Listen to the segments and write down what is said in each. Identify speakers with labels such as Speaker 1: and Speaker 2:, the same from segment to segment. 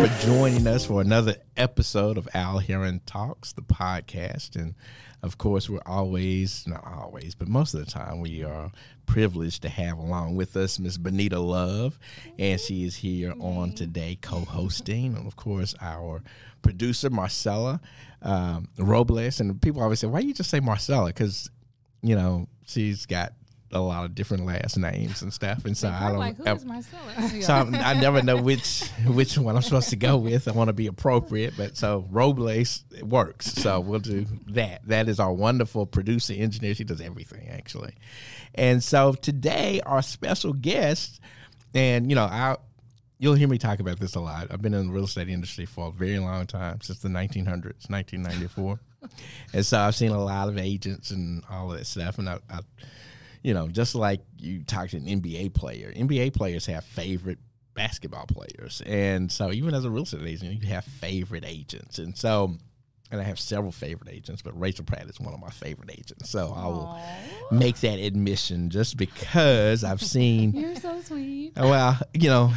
Speaker 1: for joining us for another episode of Al Heron Talks, the podcast. And of course, we're always, not always, but most of the time, we are privileged to have along with us Miss Benita Love. And she is here on today co hosting. And of course, our producer, Marcella um, Robles. And people always say, why do you just say Marcella? Because, you know, she's got a lot of different last names and stuff, and so I don't.
Speaker 2: like, who
Speaker 1: ever-
Speaker 2: is Marcella?
Speaker 1: so I'm, I never know which which one I'm supposed to go with. I want to be appropriate, but so Robles it works. So we'll do that. That is our wonderful producer, engineer. She does everything actually. And so today, our special guest, and you know, I you'll hear me talk about this a lot. I've been in the real estate industry for a very long time, since the 1900s, 1994, and so I've seen a lot of agents and all of that stuff, and I. I you know, just like you talk to an NBA player, NBA players have favorite basketball players. And so even as a real estate agent, you have favorite agents. And so, and I have several favorite agents, but Rachel Pratt is one of my favorite agents. So I will make that admission just because I've seen
Speaker 2: You're so sweet.
Speaker 1: well, you know,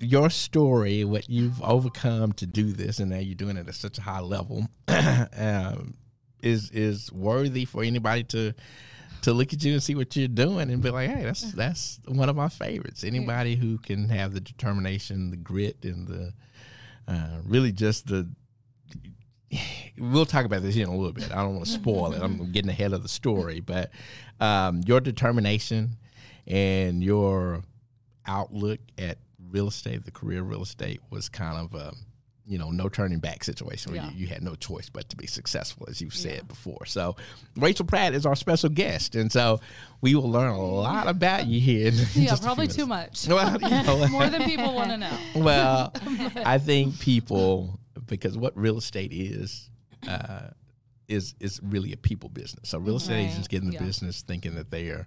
Speaker 1: your story, what you've overcome to do this, and now you're doing it at such a high level, um, is is worthy for anybody to to look at you and see what you're doing and be like, hey, that's that's one of my favorites. Anybody who can have the determination, the grit, and the uh, really just the. We'll talk about this in a little bit. I don't want to spoil it. I'm getting ahead of the story, but um, your determination and your outlook at real estate, the career of real estate, was kind of a you know no turning back situation where
Speaker 3: Yeah.
Speaker 1: you, you had no choice but to be successful, as you've said before. So Rachel Pratt is our special guest, and so we will learn a lot about you here.
Speaker 3: Yeah, probably too much.
Speaker 1: Well, you know,
Speaker 3: More than people want to know.
Speaker 1: well, I think people because what real estate is uh, is is really a people business. So real mm-hmm. estate
Speaker 2: Right.
Speaker 1: agents get in the
Speaker 3: Yeah.
Speaker 1: business thinking that they are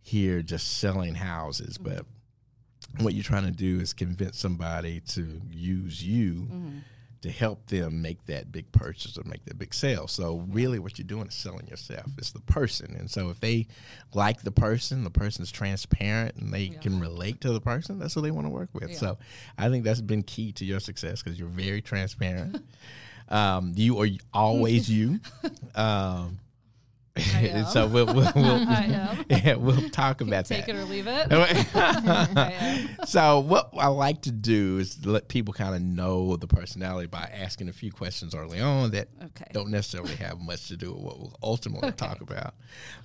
Speaker 1: here just selling houses, but mm-hmm. what you're trying to do is convince somebody to use you mm-hmm. To help them make that big purchase or make that big sale. So really what you're doing is selling yourself. It's the person. And so if they like the person, the person's transparent and they can relate to the person, that's who they want to work with.
Speaker 3: Yeah.
Speaker 1: So I think that's been key to your success because you're very transparent. um, you are always you. Um. so we'll, we'll, we'll, yeah, we'll talk about
Speaker 3: Take
Speaker 1: that.
Speaker 3: Take it or leave it.
Speaker 1: So what I like to do is let people kind of know the personality by asking a few questions early on that
Speaker 3: Okay.
Speaker 1: don't necessarily have much to do with what we'll ultimately talk about.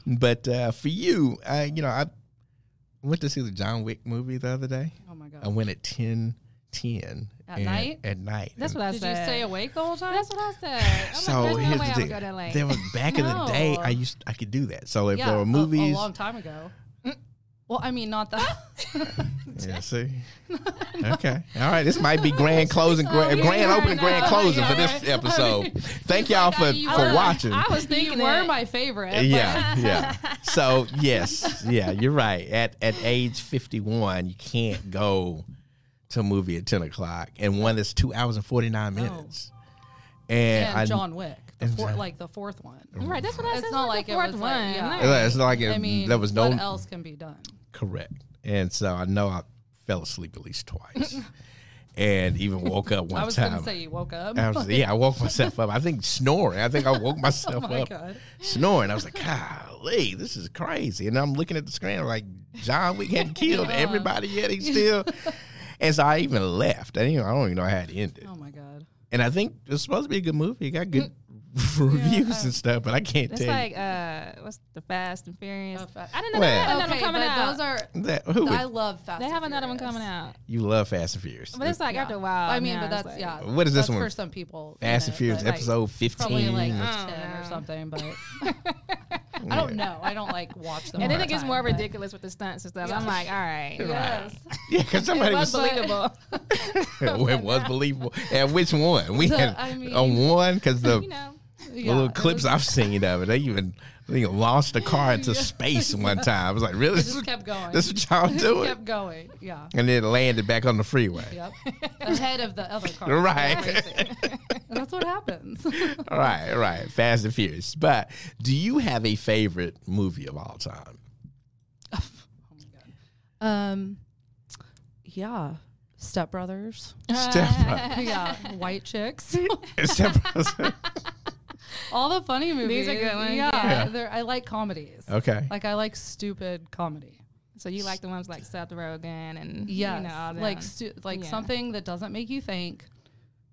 Speaker 1: But uh, for you, I, you know, I went to see the John Wick movie the other day.
Speaker 3: Oh my god!
Speaker 1: I went at ten ten
Speaker 3: At night?
Speaker 1: At night.
Speaker 2: That's
Speaker 1: And
Speaker 2: what I
Speaker 3: Did
Speaker 2: said.
Speaker 3: you stay awake the whole time?
Speaker 2: That's what I said. I'm
Speaker 1: So
Speaker 2: like,
Speaker 1: here's
Speaker 2: no way
Speaker 1: the
Speaker 2: I would go that late.
Speaker 1: There was back in the day. I used I could do that. So if
Speaker 3: yeah,
Speaker 1: there were
Speaker 3: a-
Speaker 1: movies,
Speaker 3: a, long time ago. Mm. Well, I mean, not that.
Speaker 1: Yeah, see. okay. All right. This might be grand closing,
Speaker 2: So
Speaker 1: grand, grand opening, grand
Speaker 2: No,
Speaker 1: closing for this episode. Thank y'all for, for
Speaker 3: were-
Speaker 1: watching.
Speaker 2: I was thinking
Speaker 3: you
Speaker 2: thinking
Speaker 3: were
Speaker 2: that.
Speaker 3: my favorite.
Speaker 1: yeah, yeah. So yes, yeah, you're right. At at age 51, you can't go to a movie at 10 o'clock, and one that's two hours and 49 minutes. And,
Speaker 3: And
Speaker 1: I,
Speaker 3: John Wick, the
Speaker 1: and
Speaker 3: four,
Speaker 1: John-
Speaker 3: like the fourth one.
Speaker 2: Right, that's what I said.
Speaker 3: It's not like
Speaker 2: the
Speaker 3: it
Speaker 2: fourth
Speaker 3: was
Speaker 2: one.
Speaker 3: like- yeah.
Speaker 2: No.
Speaker 1: it's not like it,
Speaker 3: I mean,
Speaker 1: there was no
Speaker 3: what else can be done?
Speaker 1: Correct. And so I know I fell asleep at least twice, and even woke up one time.
Speaker 3: I was
Speaker 1: time.
Speaker 3: gonna say you woke up.
Speaker 1: I was, yeah, I woke myself up. I think snoring. I think I woke oh myself up.
Speaker 3: Oh my
Speaker 1: up
Speaker 3: God.
Speaker 1: snoring. I was like, golly, this is crazy. And I'm looking at the screen, I'm like, John Wick hadn't killed everybody yet. He's still. And so I even left. I, didn't, I don't even know how it ended.
Speaker 3: Oh my god.
Speaker 1: And I think it's supposed to be a good movie. It got good reviews and stuff, but I can't
Speaker 2: It's
Speaker 1: tell
Speaker 2: like uh, what's the Fast and Furious?
Speaker 3: Oh, Fa-
Speaker 2: I didn't know
Speaker 1: Well-
Speaker 2: they had another
Speaker 3: Okay,
Speaker 2: one coming out.
Speaker 3: those are.
Speaker 1: That, who
Speaker 3: I love Fast.
Speaker 2: they
Speaker 3: and
Speaker 2: have another one coming out.
Speaker 1: you love Fast and Furious.
Speaker 2: But it's like
Speaker 3: Yeah.
Speaker 2: after a while.
Speaker 3: I mean,
Speaker 2: now
Speaker 3: but that's
Speaker 2: like-
Speaker 3: yeah.
Speaker 1: What is this
Speaker 3: that's
Speaker 1: one?
Speaker 3: for some people?
Speaker 1: Fast and Furious
Speaker 3: but, like,
Speaker 1: episode 15.
Speaker 3: Probably like ten or something, but I don't know. I don't like watch them.
Speaker 2: And then it gets more ridiculous with the stunts and stuff. I'm like, all right.
Speaker 3: Yes.
Speaker 1: yeah, because somebody
Speaker 2: It
Speaker 1: was
Speaker 2: was believable.
Speaker 1: it was believable. And which one? We
Speaker 3: The-
Speaker 1: had
Speaker 3: I mean-
Speaker 1: on one because the,
Speaker 2: you know.
Speaker 1: the
Speaker 3: Yeah,
Speaker 1: little clips
Speaker 3: was-
Speaker 1: I've seen of it, they even they even launched a car into space one time. I was like, really?
Speaker 3: It
Speaker 1: This,
Speaker 3: just
Speaker 1: is-
Speaker 3: kept going.
Speaker 1: this what y'all
Speaker 3: Just
Speaker 1: doing?
Speaker 3: kept going. Yeah.
Speaker 1: And then it landed back on the freeway.
Speaker 3: Yep. Ahead of the other car.
Speaker 1: Right.
Speaker 3: Racing. That's what happens.
Speaker 1: right, right. Fast and Furious. But do you have a favorite movie of all time?
Speaker 3: um, yeah, Step Brothers.
Speaker 1: Step Brothers.
Speaker 3: yeah, White Chicks.
Speaker 1: Step Brothers.
Speaker 3: All the funny movies.
Speaker 2: These are good ones,
Speaker 3: Yeah,
Speaker 2: yeah.
Speaker 3: they're- I like comedies.
Speaker 1: Okay.
Speaker 3: Like I like stupid comedy.
Speaker 2: So you like the ones like Seth Rogen and
Speaker 3: Yes,
Speaker 2: you know,
Speaker 3: like stu- like
Speaker 2: Yeah.
Speaker 3: something that doesn't make you think.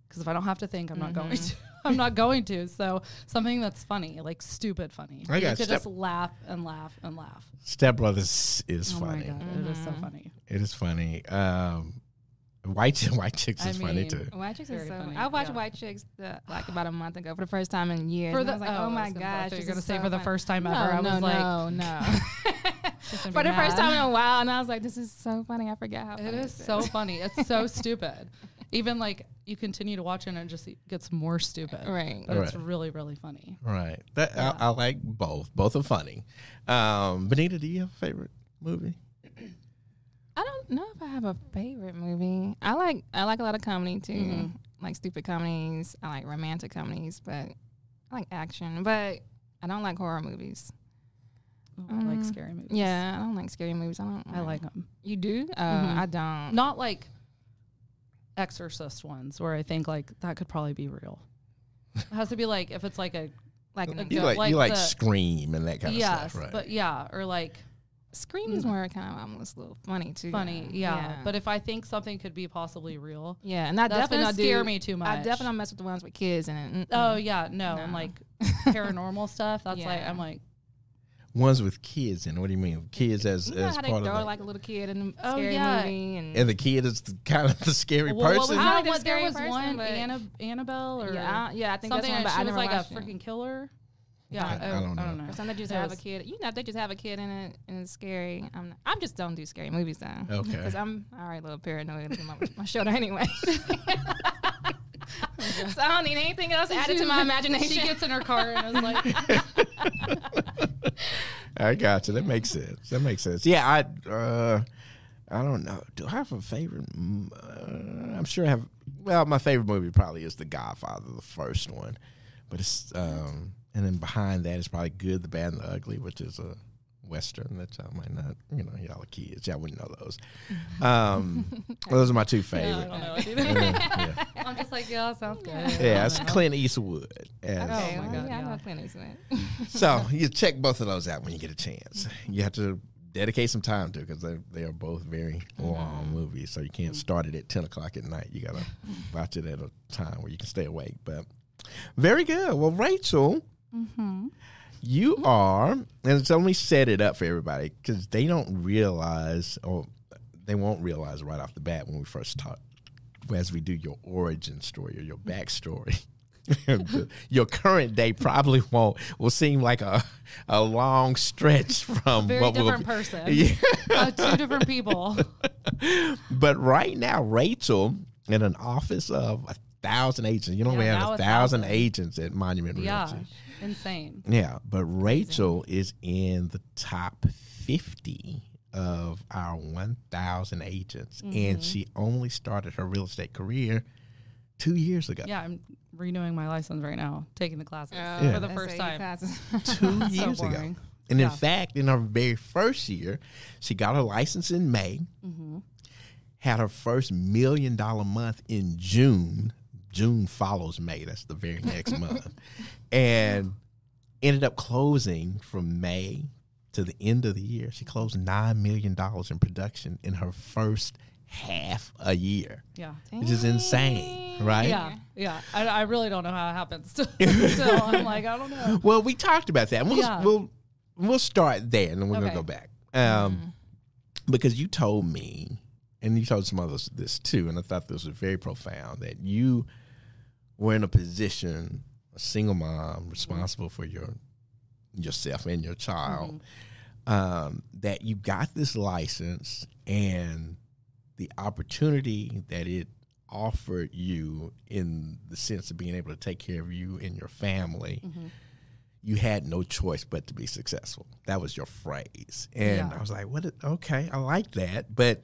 Speaker 3: Because if I don't have to think, I'm not going
Speaker 2: Mm-hmm.
Speaker 3: to. I'm not going to. So something that's funny, like stupid funny.
Speaker 1: I
Speaker 3: you could
Speaker 1: Step-
Speaker 3: just laugh and laugh and laugh.
Speaker 1: Step Brothers is
Speaker 3: oh
Speaker 1: funny.
Speaker 3: my god, it is so funny.
Speaker 1: It is funny. Um, White Ch- White Chicks
Speaker 3: I
Speaker 1: is funny too.
Speaker 2: White Chicks is so.
Speaker 3: funny,
Speaker 2: I watched
Speaker 3: yeah.
Speaker 2: White Chicks the, like about a month ago for the first time in years.
Speaker 3: For
Speaker 2: and
Speaker 3: the
Speaker 2: I was like,
Speaker 3: oh,
Speaker 2: oh my
Speaker 3: was gonna-
Speaker 2: gosh,
Speaker 3: thought you
Speaker 2: this
Speaker 3: were gonna say
Speaker 2: so
Speaker 3: for the
Speaker 2: fun.
Speaker 3: first time
Speaker 2: no,
Speaker 3: ever. I
Speaker 2: no,
Speaker 3: was like,
Speaker 2: no, no.
Speaker 3: Just
Speaker 2: for
Speaker 3: be
Speaker 2: the first time in a while, and I was like, this is so funny. I forget how
Speaker 3: It
Speaker 2: funny
Speaker 3: is
Speaker 2: this
Speaker 3: so funny. It's so stupid. Even like you continue to watch it and it just gets more stupid.
Speaker 2: Right.
Speaker 3: But it's really, really funny.
Speaker 1: Right. That
Speaker 3: Yeah.
Speaker 1: I, I like both. Both are funny. Um, Benita, do you have a favorite movie?
Speaker 2: I don't know if I have a favorite movie. I like I like a lot of comedy too,
Speaker 3: Mhm.
Speaker 2: like stupid comedies. I like romantic comedies, but I like action. But I don't like horror movies.
Speaker 3: I like
Speaker 2: Um,
Speaker 3: scary movies.
Speaker 2: Yeah, I don't like scary movies. I don't.
Speaker 3: I like them.
Speaker 2: You do? Uh,
Speaker 3: Mhm.
Speaker 2: I don't.
Speaker 3: Not like exorcist ones where I think like that could probably be real. It has to be like if it's like a
Speaker 2: like
Speaker 3: Like
Speaker 1: You
Speaker 3: Yeah,
Speaker 1: like,
Speaker 3: like
Speaker 1: you like
Speaker 3: the-
Speaker 1: Scream and that kind of
Speaker 3: yes,
Speaker 1: stuff, right?
Speaker 3: but yeah, or like
Speaker 2: Scream hmm. is more kind of almost a little funny too.
Speaker 3: funny, yeah. But if I think something could be possibly real,
Speaker 2: yeah, and that
Speaker 3: that's
Speaker 2: definitely
Speaker 3: gonna
Speaker 2: don't
Speaker 3: scare
Speaker 2: do,
Speaker 3: me too much.
Speaker 2: I definitely don't mess with the ones with kids and
Speaker 3: Oh yeah, no, and
Speaker 2: No.
Speaker 3: like paranormal stuff. That's like I'm like,
Speaker 1: Ones with kids in. What do you mean? Kids as
Speaker 2: you know
Speaker 1: as
Speaker 2: how they
Speaker 1: part of
Speaker 2: throw
Speaker 1: the,
Speaker 2: like a little kid in a
Speaker 3: Oh,
Speaker 2: scary
Speaker 3: yeah.
Speaker 2: movie, and,
Speaker 1: and the kid is the, kind of the scary
Speaker 3: well, what was
Speaker 1: person.
Speaker 2: I
Speaker 3: that?
Speaker 2: like the
Speaker 3: What, there
Speaker 2: scary
Speaker 3: was
Speaker 2: person,
Speaker 3: one
Speaker 2: but-
Speaker 3: Anna, Annabelle or
Speaker 2: yeah, I- yeah, I think
Speaker 3: something.
Speaker 2: that's one,
Speaker 3: and
Speaker 2: but
Speaker 3: she
Speaker 2: I
Speaker 3: was like a freaking killer. Yeah,
Speaker 1: I- I oh, don't know.
Speaker 2: Or some they just
Speaker 3: It
Speaker 2: have
Speaker 3: was-
Speaker 2: a kid. You know, if they just have a kid in it and it's scary. I'm not, I'm just don't do scary movies though.
Speaker 1: Okay.
Speaker 2: Because I'm all right, a little paranoid with my, my shoulder anyway. so I don't need anything else added to my imagination.
Speaker 3: She gets in her car and is like,
Speaker 1: I got you. That makes sense. That makes sense. Yeah, I uh, I don't know. Do I have a favorite? Uh, I'm sure I have. Well, my favorite movie probably is The Godfather, the first one. But it's um, and then behind that is probably Good, the Bad, and the Ugly, which is a western that y'all might not. You know, y'all are kids. Y'all wouldn't know those. Um, well, those are my two
Speaker 3: yeah, I
Speaker 1: favorite.
Speaker 3: don't know it
Speaker 1: And
Speaker 3: either.
Speaker 1: then, yeah,
Speaker 3: I'm just like, y'all sounds good.
Speaker 1: yeah, it's
Speaker 3: I don't know.
Speaker 1: Clint Eastwood. And
Speaker 2: Okay,
Speaker 3: Oh my God,
Speaker 2: yeah, I know Clint Eastwood.
Speaker 1: So you check both of those out when you get a chance. You have to dedicate some time to because they they are both very long movies. So you can't start it at ten o'clock at night. You gotta watch it at a time where you can stay awake. But very good. Well, Rachel, you are, and so let me set it up for everybody because they don't realize or they won't realize right off the bat when we first talk as we do your origin story or your backstory. your current day probably won't will seem like a a long stretch from
Speaker 3: Very
Speaker 1: what will
Speaker 3: different
Speaker 1: be-
Speaker 3: person.
Speaker 1: Yeah.
Speaker 3: Uh, two different people.
Speaker 1: But right now, Rachel in an office of a thousand agents. You know,
Speaker 3: Yeah,
Speaker 1: we have a
Speaker 3: a
Speaker 1: thousand
Speaker 3: thousand.
Speaker 1: agents at Monument
Speaker 3: yeah,
Speaker 1: Realty.
Speaker 3: Insane.
Speaker 1: Yeah, but Rachel is in the top 50 of our 1,000 agents,
Speaker 3: Mm-hmm.
Speaker 1: and she only started her real estate career two years ago.
Speaker 3: Yeah, I'm renewing my license right now, taking the classes
Speaker 2: Yeah.
Speaker 3: for the
Speaker 2: SAE
Speaker 3: first time.
Speaker 2: classes.
Speaker 1: Two
Speaker 3: So
Speaker 1: years ago.
Speaker 3: boring.
Speaker 1: And in fact, in her very first year, she got her license in May,
Speaker 3: Mm-hmm.
Speaker 1: had her first million dollar month in June. June follows May, that's the very next month. And ended up closing from May to the end of the year. She closed $9 million in production in her first half a year,
Speaker 3: Yeah.
Speaker 1: which is insane, right?
Speaker 3: Yeah, yeah. I, I really don't know how it happens. so I'm like, I don't know.
Speaker 1: Well, we talked about that. We'll
Speaker 3: Yeah.
Speaker 1: we'll we'll start there, and then we're
Speaker 3: Okay.
Speaker 1: gonna go back. Um, because you told me, and you told some others this too, and I thought this was very profound that you were in a position, a single mom, responsible for your yourself and your child. Um, that you got this license and the opportunity that it offered you in the sense of being able to take care of you and your family you had no choice but to be successful. That was your phrase. And
Speaker 3: Yeah.
Speaker 1: I was like, what? is- Okay, I like that. But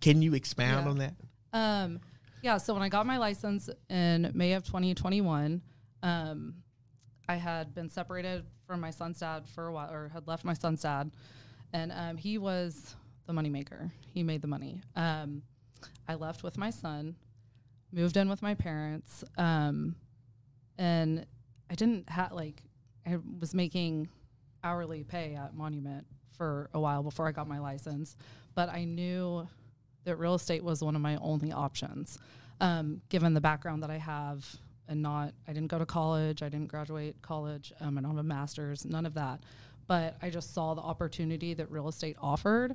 Speaker 1: can you expound
Speaker 3: Yeah.
Speaker 1: on that?
Speaker 3: Um, Yeah, so when I got my license in May of 2021, um, I had been separated from my son's dad for a while, or had left my son's dad, and um, he was the moneymaker. He made the money. Um, I left with my son, moved in with my parents, um, and I didn't have like I was making hourly pay at Monument for a while before I got my license, but I knew that real estate was one of my only options, um, given the background that I have and not I didn't go to college, I didn't graduate college, um, I don't have a master's, none of that, but I just saw the opportunity that real estate offered,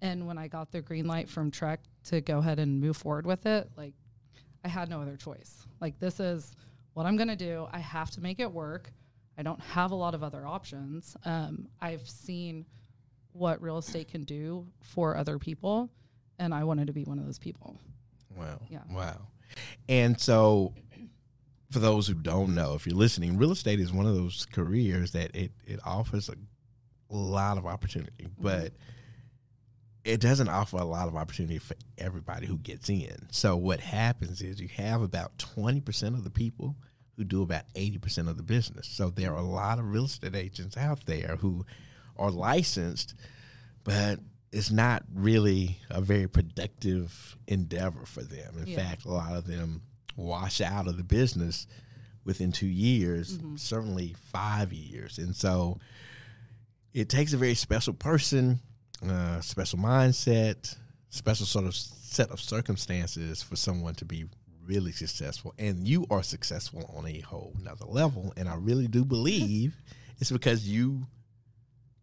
Speaker 3: and when I got the green light from TREC to go ahead and move forward with it, like I had no other choice. Like this is what I'm gonna do. I have to make it work. I don't have a lot of other options. Um, I've seen what real estate can do for other people, and I wanted to be one of those people.
Speaker 1: Wow.
Speaker 3: Yeah.
Speaker 1: Wow. And so, for those who don't know, if you're listening, real estate is one of those careers that it, it offers a lot of opportunity, mm-hmm. but it doesn't offer a lot of opportunity for everybody who gets in. So, what happens is you have about 20% of the people who do about 80% of the business. So, there are a lot of real estate agents out there who are licensed, but it's not really a very productive endeavor for them. In
Speaker 3: Yeah.
Speaker 1: fact, a lot of them wash out of the business within two years, certainly five years. And so it takes a very special person, uh, special mindset, special sort of set of circumstances for someone to be really successful. And you are successful on a whole nother level. And I really do believe it's because you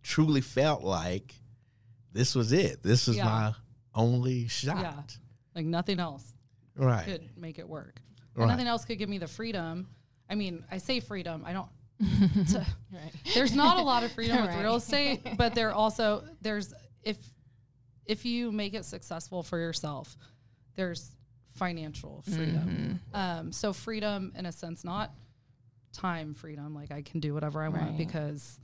Speaker 1: truly felt like this was it. This is
Speaker 3: Yeah.
Speaker 1: my only shot.
Speaker 3: Yeah. Like nothing else
Speaker 1: Right.
Speaker 3: could make it work.
Speaker 1: Right.
Speaker 3: Nothing else could give me the freedom. I mean, I say freedom. I don't. to-
Speaker 2: Right.
Speaker 3: there's not a lot of freedom with
Speaker 2: Right.
Speaker 3: real estate, but there also there's if if you make it successful for yourself, there's financial freedom. Um, so freedom in a sense, not time freedom, like I can do whatever I want because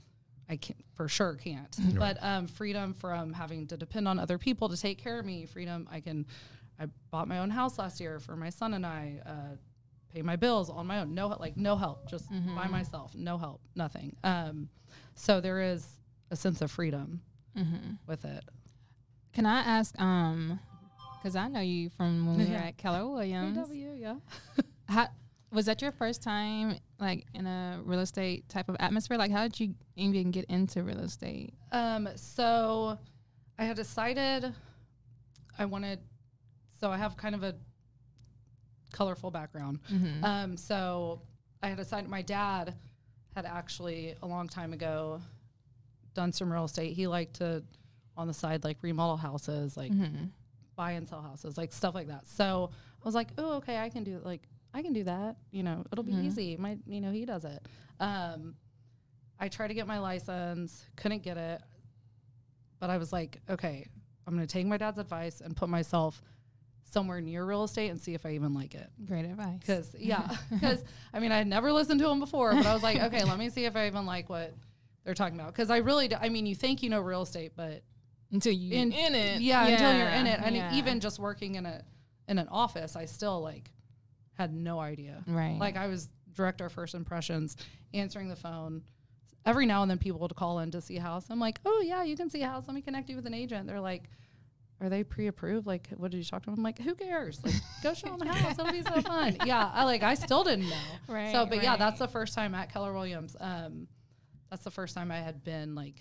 Speaker 3: I can for sure can't. But um, freedom from having to depend on other people to take care of me. Freedom I can. I bought my own house last year for my son and I. Uh, pay my bills on my own. No, like no help, just by myself. No help, nothing. Um, so there is a sense of freedom with it.
Speaker 2: Can I ask? Um, because I know you from when we were at Keller Williams.
Speaker 3: AW, yeah.
Speaker 2: How was that your first time like in a real estate type of atmosphere? Like, how did you even get into real estate?
Speaker 3: Um, so I had decided I wanted. So I have kind of a colorful background. Um, so I had decided my dad had actually a long time ago done some real estate. He liked to on the side like remodel houses, like buy and sell houses, like stuff like that. So I was like, oh, okay, I can do like I can do that. You know, it'll be easy. My, you know, he does it. Um, I tried to get my license, couldn't get it, but I was like, okay, I'm going to take my dad's advice and put myself somewhere near real estate and see if I even like it.
Speaker 2: Great advice.
Speaker 3: Because yeah, because I mean I had never listened to him before, but I was like, okay, let me see if I even like what they're talking about. Because I really, do, I mean, you think you know real estate, but
Speaker 2: until you in, in it,
Speaker 3: yeah, until you're in it, and
Speaker 2: yeah.
Speaker 3: even just working in a in an office, I still like had no idea.
Speaker 2: Right.
Speaker 3: Like I was director of first impressions, answering the phone. Every now and then people would call in to see a house. I'm like, oh yeah, you can see a house. Let me connect you with an agent. They're like, are they pre-approved? Like, what did you talk to them? I'm like, who cares? Like, go show them the house. It'll be so fun. Yeah, I like. I still didn't know.
Speaker 2: Right,
Speaker 3: So, but yeah, that's the first time at Keller Williams. Um, that's the first time I had been like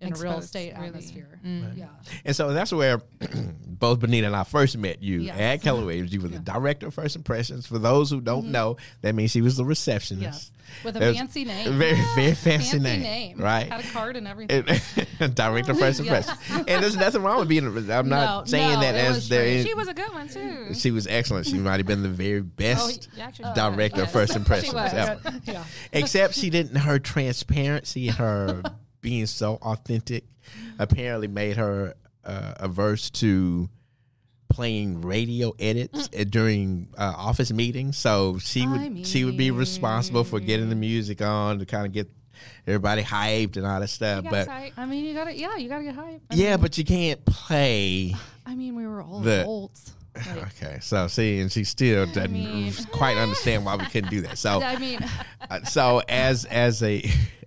Speaker 3: in a real estate
Speaker 2: really.
Speaker 3: atmosphere.
Speaker 2: Mm.
Speaker 3: Yeah.
Speaker 1: And so that's where both Benita and I first met you
Speaker 3: Yes.
Speaker 1: at Keller Williams. You were the director of First Impressions. For those who don't know, that means she was the receptionist.
Speaker 3: Yes. With a
Speaker 1: There's
Speaker 3: fancy
Speaker 1: A
Speaker 3: name.
Speaker 1: very, very fancy,
Speaker 3: Fancy
Speaker 1: name,
Speaker 3: name.
Speaker 1: Right.
Speaker 3: Had a card and everything.
Speaker 1: And- director of First
Speaker 3: Yes.
Speaker 1: Impressions. And there's nothing wrong with being, a- I'm not
Speaker 3: No,
Speaker 1: saying
Speaker 3: no,
Speaker 1: that as
Speaker 3: was
Speaker 1: there
Speaker 2: she was a good one too.
Speaker 1: She was excellent. She might have been the very best
Speaker 2: yeah, actually, she
Speaker 1: director of
Speaker 2: was.
Speaker 1: First
Speaker 2: She
Speaker 1: Impressions
Speaker 2: was.
Speaker 1: ever.
Speaker 3: yeah.
Speaker 1: Except she didn't. Her transparency, her being so authentic, apparently made her uh, averse to playing radio edits uh, during uh, office meetings. So she would
Speaker 3: I
Speaker 1: she would be responsible for getting the music on to kind of get everybody hyped and all that stuff. But
Speaker 2: hype?
Speaker 3: I mean, you gotta, yeah, you gotta get hype. I
Speaker 1: yeah,
Speaker 3: mean,
Speaker 1: but you can't play.
Speaker 3: I mean, we were all
Speaker 1: The-
Speaker 3: adults.
Speaker 1: Okay, so see, and she still doesn't
Speaker 3: mean-
Speaker 1: quite understand why we couldn't do that. So,
Speaker 3: I mean,
Speaker 1: uh, so as as a,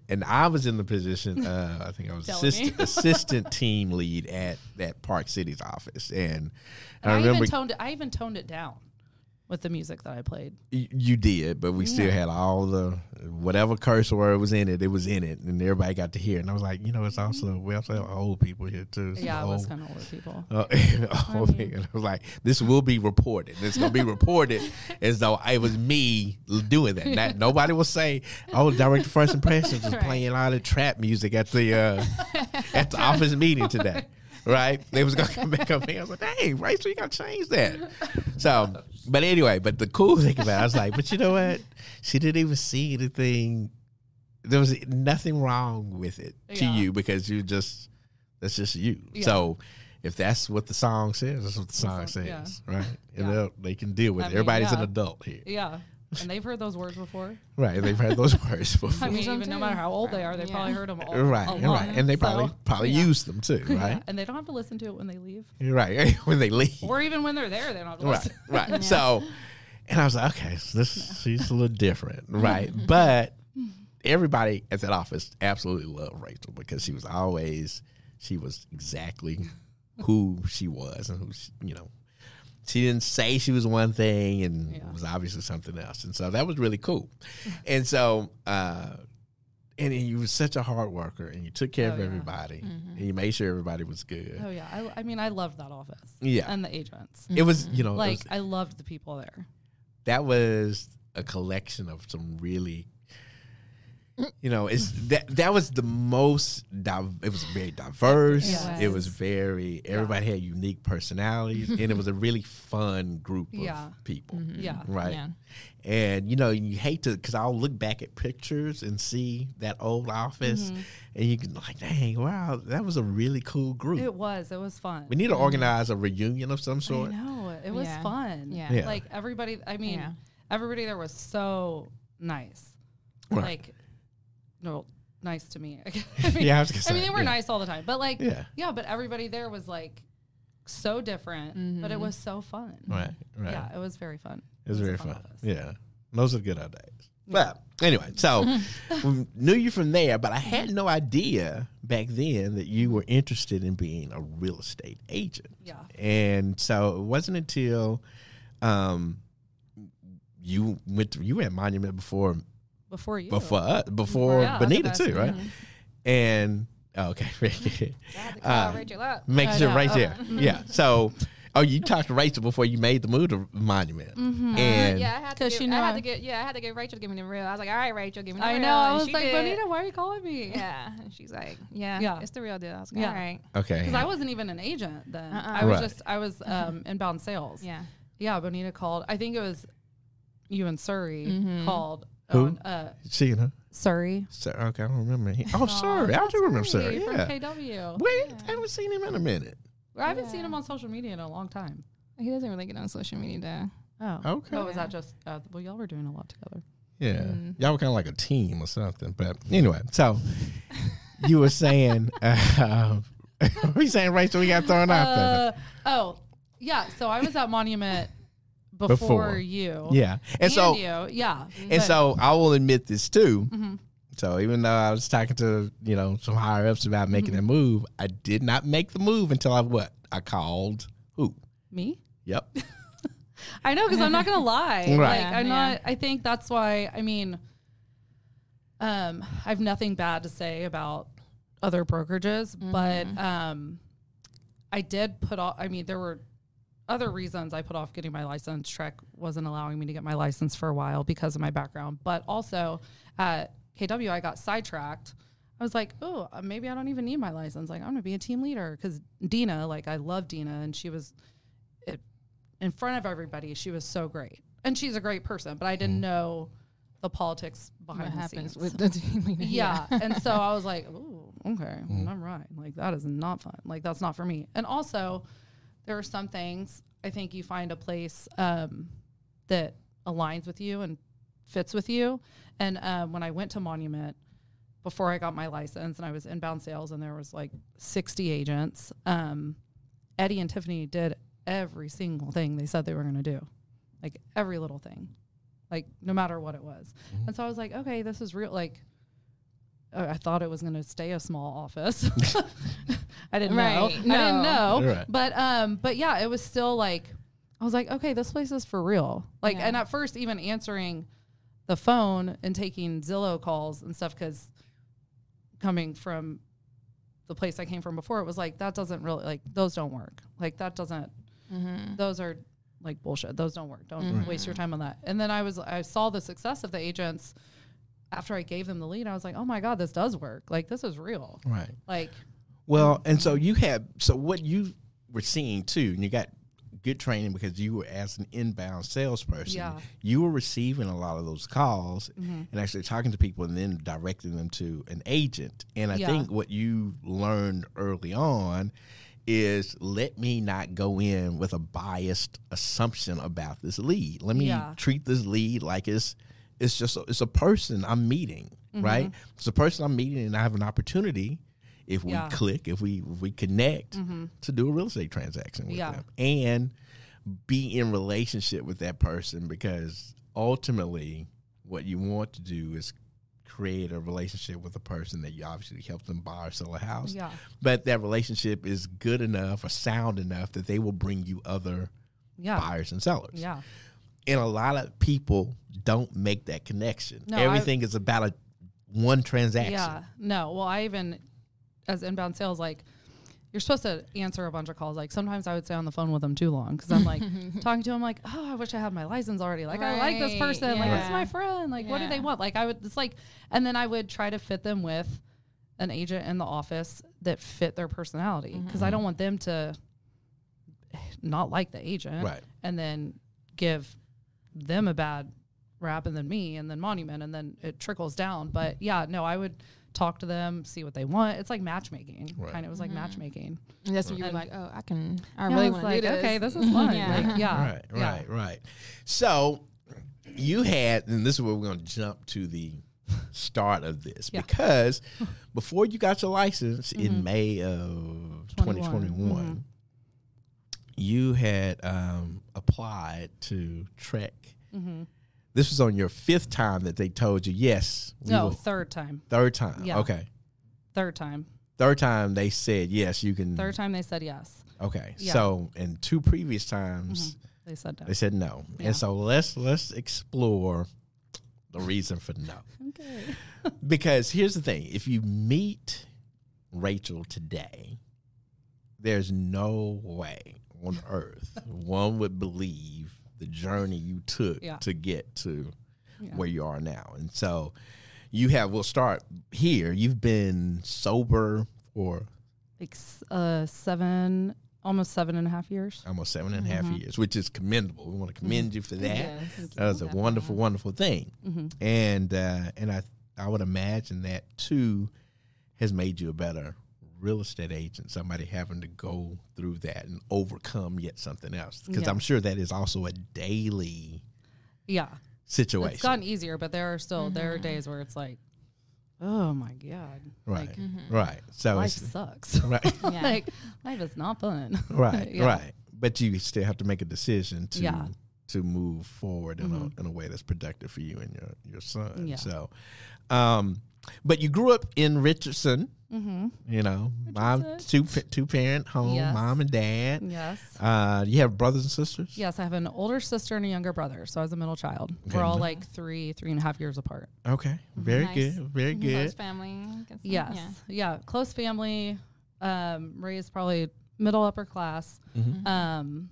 Speaker 1: and I was in the position. Uh, I think I was assistant, assistant team lead at at Park Cities office, and,
Speaker 3: I,
Speaker 1: I remember
Speaker 3: even toned it. I even toned it down with the music that I played.
Speaker 1: you did, but we still had all the whatever curse word was in it. It was in it, and everybody got to hear. it. And I was like, you know, it's also we also have old people here too. Some
Speaker 3: Yeah, it was kind of older people.
Speaker 1: Uh, old people. I was like, this will be reported. It's gonna be reported as though it was me doing that. Not, nobody will say, "Oh, director first impressions was
Speaker 2: Right.
Speaker 1: playing all the trap music at the uh, at the office meeting today." Right? They was gonna come back up here. I was like, "Dang, Rachel, you gotta change that." So, but anyway, but the cool thing about it, I was like, "But you know what? She didn't even see anything. There was nothing wrong with it to
Speaker 3: Yeah.
Speaker 1: you because you just that's just you.
Speaker 3: Yeah.
Speaker 1: So." If that's what the song says, that's what the song says,
Speaker 3: yeah.
Speaker 1: right? And they'll can deal with
Speaker 3: I
Speaker 1: it.
Speaker 3: mean,
Speaker 1: Everybody's an adult here,
Speaker 3: Yeah, and they've heard those words before.
Speaker 1: right? They've heard those words before,
Speaker 3: I mean,
Speaker 2: Use 'em
Speaker 3: even no matter how old they are, they
Speaker 2: Yeah.
Speaker 3: probably heard them all.
Speaker 1: right?
Speaker 3: a
Speaker 1: right,
Speaker 3: lot.
Speaker 1: and they probably
Speaker 3: So,
Speaker 1: probably
Speaker 3: yeah.
Speaker 1: use them too,
Speaker 3: Yeah,
Speaker 1: right?
Speaker 3: and they don't have to listen to it when they leave,
Speaker 1: right when they leave,
Speaker 3: or even when they're there. They don't have to
Speaker 1: right,
Speaker 3: listen.
Speaker 1: right.
Speaker 2: Yeah.
Speaker 1: So, and I was like, okay, so this she's a little different, right? But everybody at that office absolutely loved Rachel because she was always she was exactly who she was and who she, you know she didn't say she was one thing and
Speaker 3: Yeah.
Speaker 1: was obviously something else and so that was really cool and so uh and you were such a hard worker and you took care
Speaker 3: Oh,
Speaker 1: of
Speaker 3: yeah.
Speaker 1: everybody
Speaker 2: Mm-hmm.
Speaker 1: and you made sure everybody was good
Speaker 3: Oh yeah, I, I mean, I loved that office.
Speaker 1: Yeah.
Speaker 3: and the agents.
Speaker 1: it was you know
Speaker 3: Like
Speaker 1: was-
Speaker 3: I loved the people there.
Speaker 1: that was a collection of some really you know it's that that was the most div- it was very diverse
Speaker 3: Yes.
Speaker 1: it was very everybody had unique personalities and it was a really fun group of
Speaker 3: Yeah.
Speaker 1: people mm-hmm.
Speaker 3: Yeah.
Speaker 1: right
Speaker 2: Yeah.
Speaker 1: and you know you hate to because i'll look back at pictures and see that old office mm-hmm. and you can like dang wow that was a really cool group
Speaker 3: It was. It was fun.
Speaker 1: we need to mm-hmm. organize a reunion of some sort
Speaker 3: know it was
Speaker 2: Yeah.
Speaker 3: fun.
Speaker 2: Yeah.
Speaker 1: Yeah.
Speaker 3: like everybody. I mean,
Speaker 2: Yeah.
Speaker 3: everybody there was so nice.
Speaker 1: Right.
Speaker 3: Like, no, nice to me. I mean,
Speaker 1: Yeah, I was gonna say.
Speaker 3: I mean, they were
Speaker 1: yeah.
Speaker 3: nice all the time, but like,
Speaker 1: Yeah.
Speaker 3: yeah, But everybody there was like so different, but it was so fun.
Speaker 1: right right
Speaker 3: Yeah, it was very fun.
Speaker 1: It was
Speaker 3: a
Speaker 1: very fun.
Speaker 3: office.
Speaker 1: Yeah. Those are good old days. But anyway, so we knew you from there, but I had no idea back then that you were interested in being a real estate agent.
Speaker 3: Yeah.
Speaker 1: And so it wasn't until um, you went to, you were at Monument before
Speaker 3: Before you.
Speaker 1: before uh, before
Speaker 3: Yeah,
Speaker 1: Benita
Speaker 3: that's the
Speaker 1: too,
Speaker 3: best.
Speaker 1: right? And oh, okay, very good.
Speaker 2: I had to call
Speaker 1: Uh,
Speaker 2: Rachel up.
Speaker 1: Make sure
Speaker 3: know.
Speaker 1: right
Speaker 3: Oh.
Speaker 1: there. Yeah. So, oh, you talked to Rachel before you made the move to Monument,
Speaker 3: Mm-hmm.
Speaker 1: and
Speaker 2: yeah, I had to.
Speaker 3: 'Cause
Speaker 2: Give,
Speaker 3: she
Speaker 2: I had to get. Yeah, I had to get Rachel to give me the real. I was like, all right, Rachel, give me the real.
Speaker 3: I
Speaker 2: real.
Speaker 3: know. I was like,
Speaker 2: did.
Speaker 3: Benita, why are you calling me?
Speaker 2: Yeah, and she's like, yeah,
Speaker 3: Yeah.
Speaker 2: it's the real deal. I was like,
Speaker 3: Yeah.
Speaker 2: all right,
Speaker 1: okay,
Speaker 3: Because I wasn't even an agent then.
Speaker 2: Uh-uh.
Speaker 3: I was
Speaker 1: Right.
Speaker 3: just I was um, inbound sales.
Speaker 2: yeah,
Speaker 3: Yeah, Benita called. I think it was you and Surrey
Speaker 2: Mhm.
Speaker 3: called.
Speaker 1: Who?
Speaker 3: On, uh,
Speaker 1: seeing her.
Speaker 3: Surrey.
Speaker 1: Sir, okay, I don't remember. He, oh, sorry, I do remember Surrey.
Speaker 3: From
Speaker 1: Yeah.
Speaker 3: KW.
Speaker 1: Wait, I haven't seen him in a minute.
Speaker 3: Well, I haven't
Speaker 2: Yeah.
Speaker 3: seen him on social media in a long time.
Speaker 2: he doesn't really get on social media though.
Speaker 3: Oh.
Speaker 1: Okay.
Speaker 3: Oh, was that just? Uh, well, y'all were doing a lot together.
Speaker 1: Yeah,
Speaker 2: Mm.
Speaker 1: y'all were kind of like a team or something. But anyway, so you were saying, uh, what were you saying, Rachel? We got thrown out there.
Speaker 3: Uh, oh, yeah. So I was at Monument before,
Speaker 1: Before.
Speaker 3: you.
Speaker 1: Yeah, and,
Speaker 3: And
Speaker 1: so
Speaker 3: you. Yeah.
Speaker 1: and so I will admit this too.
Speaker 3: Mhm.
Speaker 1: So even though I was talking to you know some higher ups about making
Speaker 3: Mm-hmm.
Speaker 1: a move, I did not make the move until I what I called who?
Speaker 3: me.
Speaker 1: Yep.
Speaker 3: I know because I'm not gonna lie.
Speaker 1: Right.
Speaker 3: Like I'm
Speaker 2: yeah.
Speaker 3: not. I think that's why. I mean, um, I have nothing bad to say about other brokerages, but um, I did put off. I mean, there were other reasons I put off getting my license. TREC wasn't allowing me to get my license for a while because of my background, but also at KW, I got sidetracked. I was like, oh, maybe I don't even need my license. Like, I'm gonna be a team leader because Dina, like, I love Dina, and she was it, in front of everybody. She was so great, and she's a great person. But I didn't mm. know the politics
Speaker 2: What
Speaker 3: behind the
Speaker 2: happens
Speaker 3: scenes.
Speaker 2: with the team leader?
Speaker 3: yeah, and so I was like, oh, okay, mm. I'm right. Like that is not fun. Like that's not for me. And also, there are some things I think you find a place um, that aligns with you and fits with you. And um, when I went to Monument before I got my license, and I was inbound sales, and there was like 60 agents. Um, Eddie and Tiffany did every single thing they said they were going to do, like every little thing, like no matter what it was.
Speaker 1: Mm-hmm.
Speaker 3: And so I was like, okay, this is real. Like, I thought it was going to stay a small office. I didn't know.
Speaker 2: Right.
Speaker 3: I didn't
Speaker 2: No.
Speaker 3: know.
Speaker 1: Right.
Speaker 3: But um, but yeah, it was still like I was like, okay, this place is for real. Like,
Speaker 2: Yeah.
Speaker 3: and at first, even answering the phone and taking Zillow calls and stuff, because coming from the place I came from before, it was like that doesn't really like those don't work. Like that doesn't.
Speaker 2: Mm-hmm.
Speaker 3: Those are like bullshit. Those don't work. Don't
Speaker 2: Mhm.
Speaker 3: waste your time on that. And then I was I saw the success of the agents after I gave them the lead. I was like, oh my god, this does work. Like this is real.
Speaker 1: Right.
Speaker 3: Like
Speaker 1: Well, and so you had so what you were seeing too, and you got good training because you were as an inbound salesperson.
Speaker 3: Yeah.
Speaker 1: You were receiving a lot of those calls
Speaker 3: Mm-hmm.
Speaker 1: and actually talking to people and then directing them to an agent. And I
Speaker 3: Yeah.
Speaker 1: think what you learned early on is let me not go in with a biased assumption about this lead. Let me
Speaker 3: Yeah.
Speaker 1: treat this lead like it's it's just a, it's a person I'm meeting,
Speaker 3: Mm-hmm.
Speaker 1: right? It's a person I'm meeting, and I have an opportunity if we
Speaker 3: Yeah. Mm-hmm.
Speaker 1: click, if we if we connect, to do a real estate transaction with
Speaker 3: Yeah.
Speaker 1: them, and be in relationship with that person because ultimately, what you want to do is create a relationship with a person that you obviously help them buy or sell a house.
Speaker 3: yeah,
Speaker 1: But that relationship is good enough or sound enough that they will bring you other
Speaker 3: yeah,
Speaker 1: buyers and sellers
Speaker 3: yeah.
Speaker 1: and a lot of people don't make that connection.
Speaker 3: No, I-
Speaker 1: Everything is about a one transaction.
Speaker 3: Yeah. No. Well, I even as inbound sales, like you're supposed to answer a bunch of calls. Like sometimes I would stay on the phone with them too long because I'm like talking to them like, oh, I wish I had my license already. Like I like this
Speaker 2: Right,
Speaker 3: person. Like this is my friend. Like what do they want? Like I would. It's like, and then I would try to fit them with an agent in the office that fit their personality because I mm-hmm. don't want them to not like the agent
Speaker 1: Right.
Speaker 3: and then give them a bad rap and then me and then monument and then it trickles down but yeah no i would talk to them see what they want it's like matchmaking
Speaker 1: Right.
Speaker 3: kind of was like matchmaking
Speaker 2: And that's when you were
Speaker 3: And-
Speaker 2: like, oh, I can, I
Speaker 3: Yeah,
Speaker 2: really want to
Speaker 3: like
Speaker 2: do this.
Speaker 3: okay this is fun
Speaker 2: yeah.
Speaker 3: like, yeah
Speaker 1: Right,
Speaker 3: yeah.
Speaker 1: right, right. So you had, and this is where we're going to jump to the start of this
Speaker 3: Yeah.
Speaker 1: because before you got your license
Speaker 3: Mm-hmm.
Speaker 1: in May of 2021,
Speaker 3: 21,
Speaker 1: you had um, applied to TREC.
Speaker 3: Mm-hmm.
Speaker 1: This was on your fifth time that they told you, yes, we
Speaker 3: no
Speaker 1: will-
Speaker 3: third time
Speaker 1: third time.
Speaker 3: Yeah.
Speaker 1: Okay.
Speaker 3: third time
Speaker 1: Third time they said, yes, you can.
Speaker 3: third time they said yes
Speaker 1: Okay.
Speaker 3: Yeah.
Speaker 1: So, in two previous times,
Speaker 3: they said no
Speaker 1: they said no.
Speaker 3: Yeah.
Speaker 1: And so let's let's explore the reason for no.
Speaker 3: okay
Speaker 1: Because here's the thing: if you meet Rachel today, there's no way on earth one would believe the journey you took
Speaker 3: Yeah.
Speaker 1: to get to
Speaker 3: Yeah.
Speaker 1: where you are now. And so you have. We'll start here. You've been sober for
Speaker 3: like uh seven almost seven and a half years
Speaker 1: almost seven and a half years, which is commendable. We want to commend you for that.
Speaker 2: Yes.
Speaker 1: That was a wonderful, wonderful thing,
Speaker 3: Mm-hmm.
Speaker 1: and uh, and I I would imagine that too has made you a better real estate agent. Somebody having to go through that and overcome yet something else, because
Speaker 3: Yeah.
Speaker 1: I'm sure that is also a daily
Speaker 3: yeah
Speaker 1: situation.
Speaker 3: it's gotten easier but there are still there are days where it's like oh my god
Speaker 1: right,
Speaker 3: like
Speaker 1: right. So
Speaker 3: life
Speaker 1: it's
Speaker 3: sucks
Speaker 1: right,
Speaker 2: Yeah.
Speaker 3: like life is not fun
Speaker 1: right,
Speaker 3: Yeah.
Speaker 1: right. But you still have to make a decision to.
Speaker 3: Yeah.
Speaker 1: To move forward in, a, in a way that's productive for you and your your son.
Speaker 3: Mm-hmm. Yeah.
Speaker 1: So, um, but you grew up in Richardson.
Speaker 3: mm-hmm.
Speaker 1: You know, mom, two two parent home,
Speaker 3: Yes.
Speaker 1: mom and dad.
Speaker 3: yes
Speaker 1: Uh, you have brothers and sisters.
Speaker 3: yes i have an older sister and a younger brother so i was a middle child
Speaker 1: Okay.
Speaker 3: we're all like three three and a half years apart
Speaker 1: Okay. Very
Speaker 2: Nice.
Speaker 1: good. Very
Speaker 2: Close
Speaker 1: good.
Speaker 2: family.
Speaker 3: Yes
Speaker 2: Yeah.
Speaker 3: yeah, close family um raised probably middle upper class
Speaker 1: Mhm.
Speaker 3: um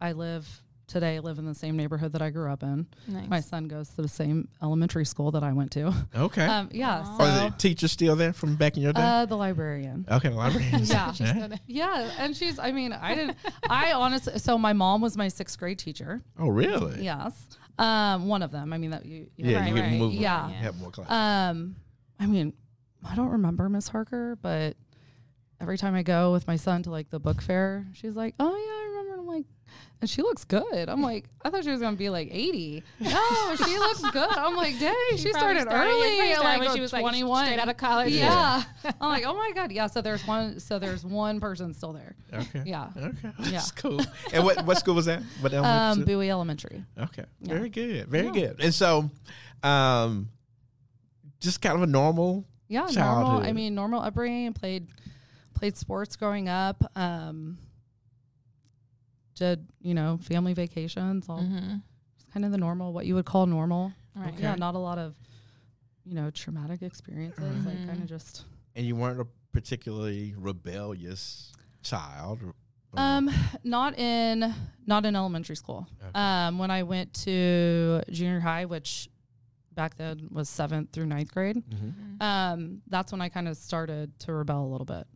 Speaker 3: i live today live in the same neighborhood that i grew up in
Speaker 2: Nice.
Speaker 3: my son goes to the same elementary school that i went to
Speaker 1: Okay.
Speaker 3: um yeah so
Speaker 1: Are the teachers still there from back in your day?
Speaker 3: uh the librarian
Speaker 1: okay, the librarians.
Speaker 3: yeah
Speaker 2: She's still there.
Speaker 3: Yeah, and she's. I mean, I didn't. I honestly. So my mom was my sixth grade teacher.
Speaker 1: Oh, really?
Speaker 3: Yes, um, one of them. I mean that you. you
Speaker 1: Yeah,
Speaker 2: Right,
Speaker 1: you can
Speaker 2: right.
Speaker 1: move.
Speaker 3: Yeah.
Speaker 1: You have more class.
Speaker 3: Um, I mean, I don't remember Miss Harker, but every time I go with my son to like the book fair, she's like, "Oh yeah, I remember like, and she looks good. I'm like, I thought she was gonna be like 80. No, she looks good. I'm like, dang, she,
Speaker 2: probably
Speaker 3: started,
Speaker 2: started-
Speaker 3: early,
Speaker 2: started
Speaker 3: like
Speaker 2: when she was, like,
Speaker 3: 21,
Speaker 2: straight out of college.
Speaker 3: Yeah. I'm like, oh my god, yeah. So there's one. So there's one person still there.
Speaker 1: Okay.
Speaker 3: Yeah.
Speaker 1: Okay.
Speaker 3: Yeah.
Speaker 1: That's cool. And what what school was that? What elementary
Speaker 3: Um,
Speaker 1: school?
Speaker 3: Bowie Elementary.
Speaker 1: Okay.
Speaker 3: Yeah.
Speaker 1: Very good. Very
Speaker 3: Yeah.
Speaker 1: good. And so, um, just kind of a normal.
Speaker 3: Yeah, normal. I mean, normal upbringing. Played played sports growing up. Um, did you know family vacations? All
Speaker 2: Mm-hmm.
Speaker 3: kind of the normal, what you would call normal.
Speaker 2: Right.
Speaker 3: Yeah, not a lot of you know traumatic experiences. Like
Speaker 2: Mhm.
Speaker 3: kind of just.
Speaker 1: And you weren't a particularly rebellious child.
Speaker 3: Um, not in not in elementary school.
Speaker 1: Okay.
Speaker 3: Um, when I went to junior high, which back then was seventh through ninth grade,
Speaker 1: Mhm.
Speaker 3: um, that's when I kind of started to rebel a little bit.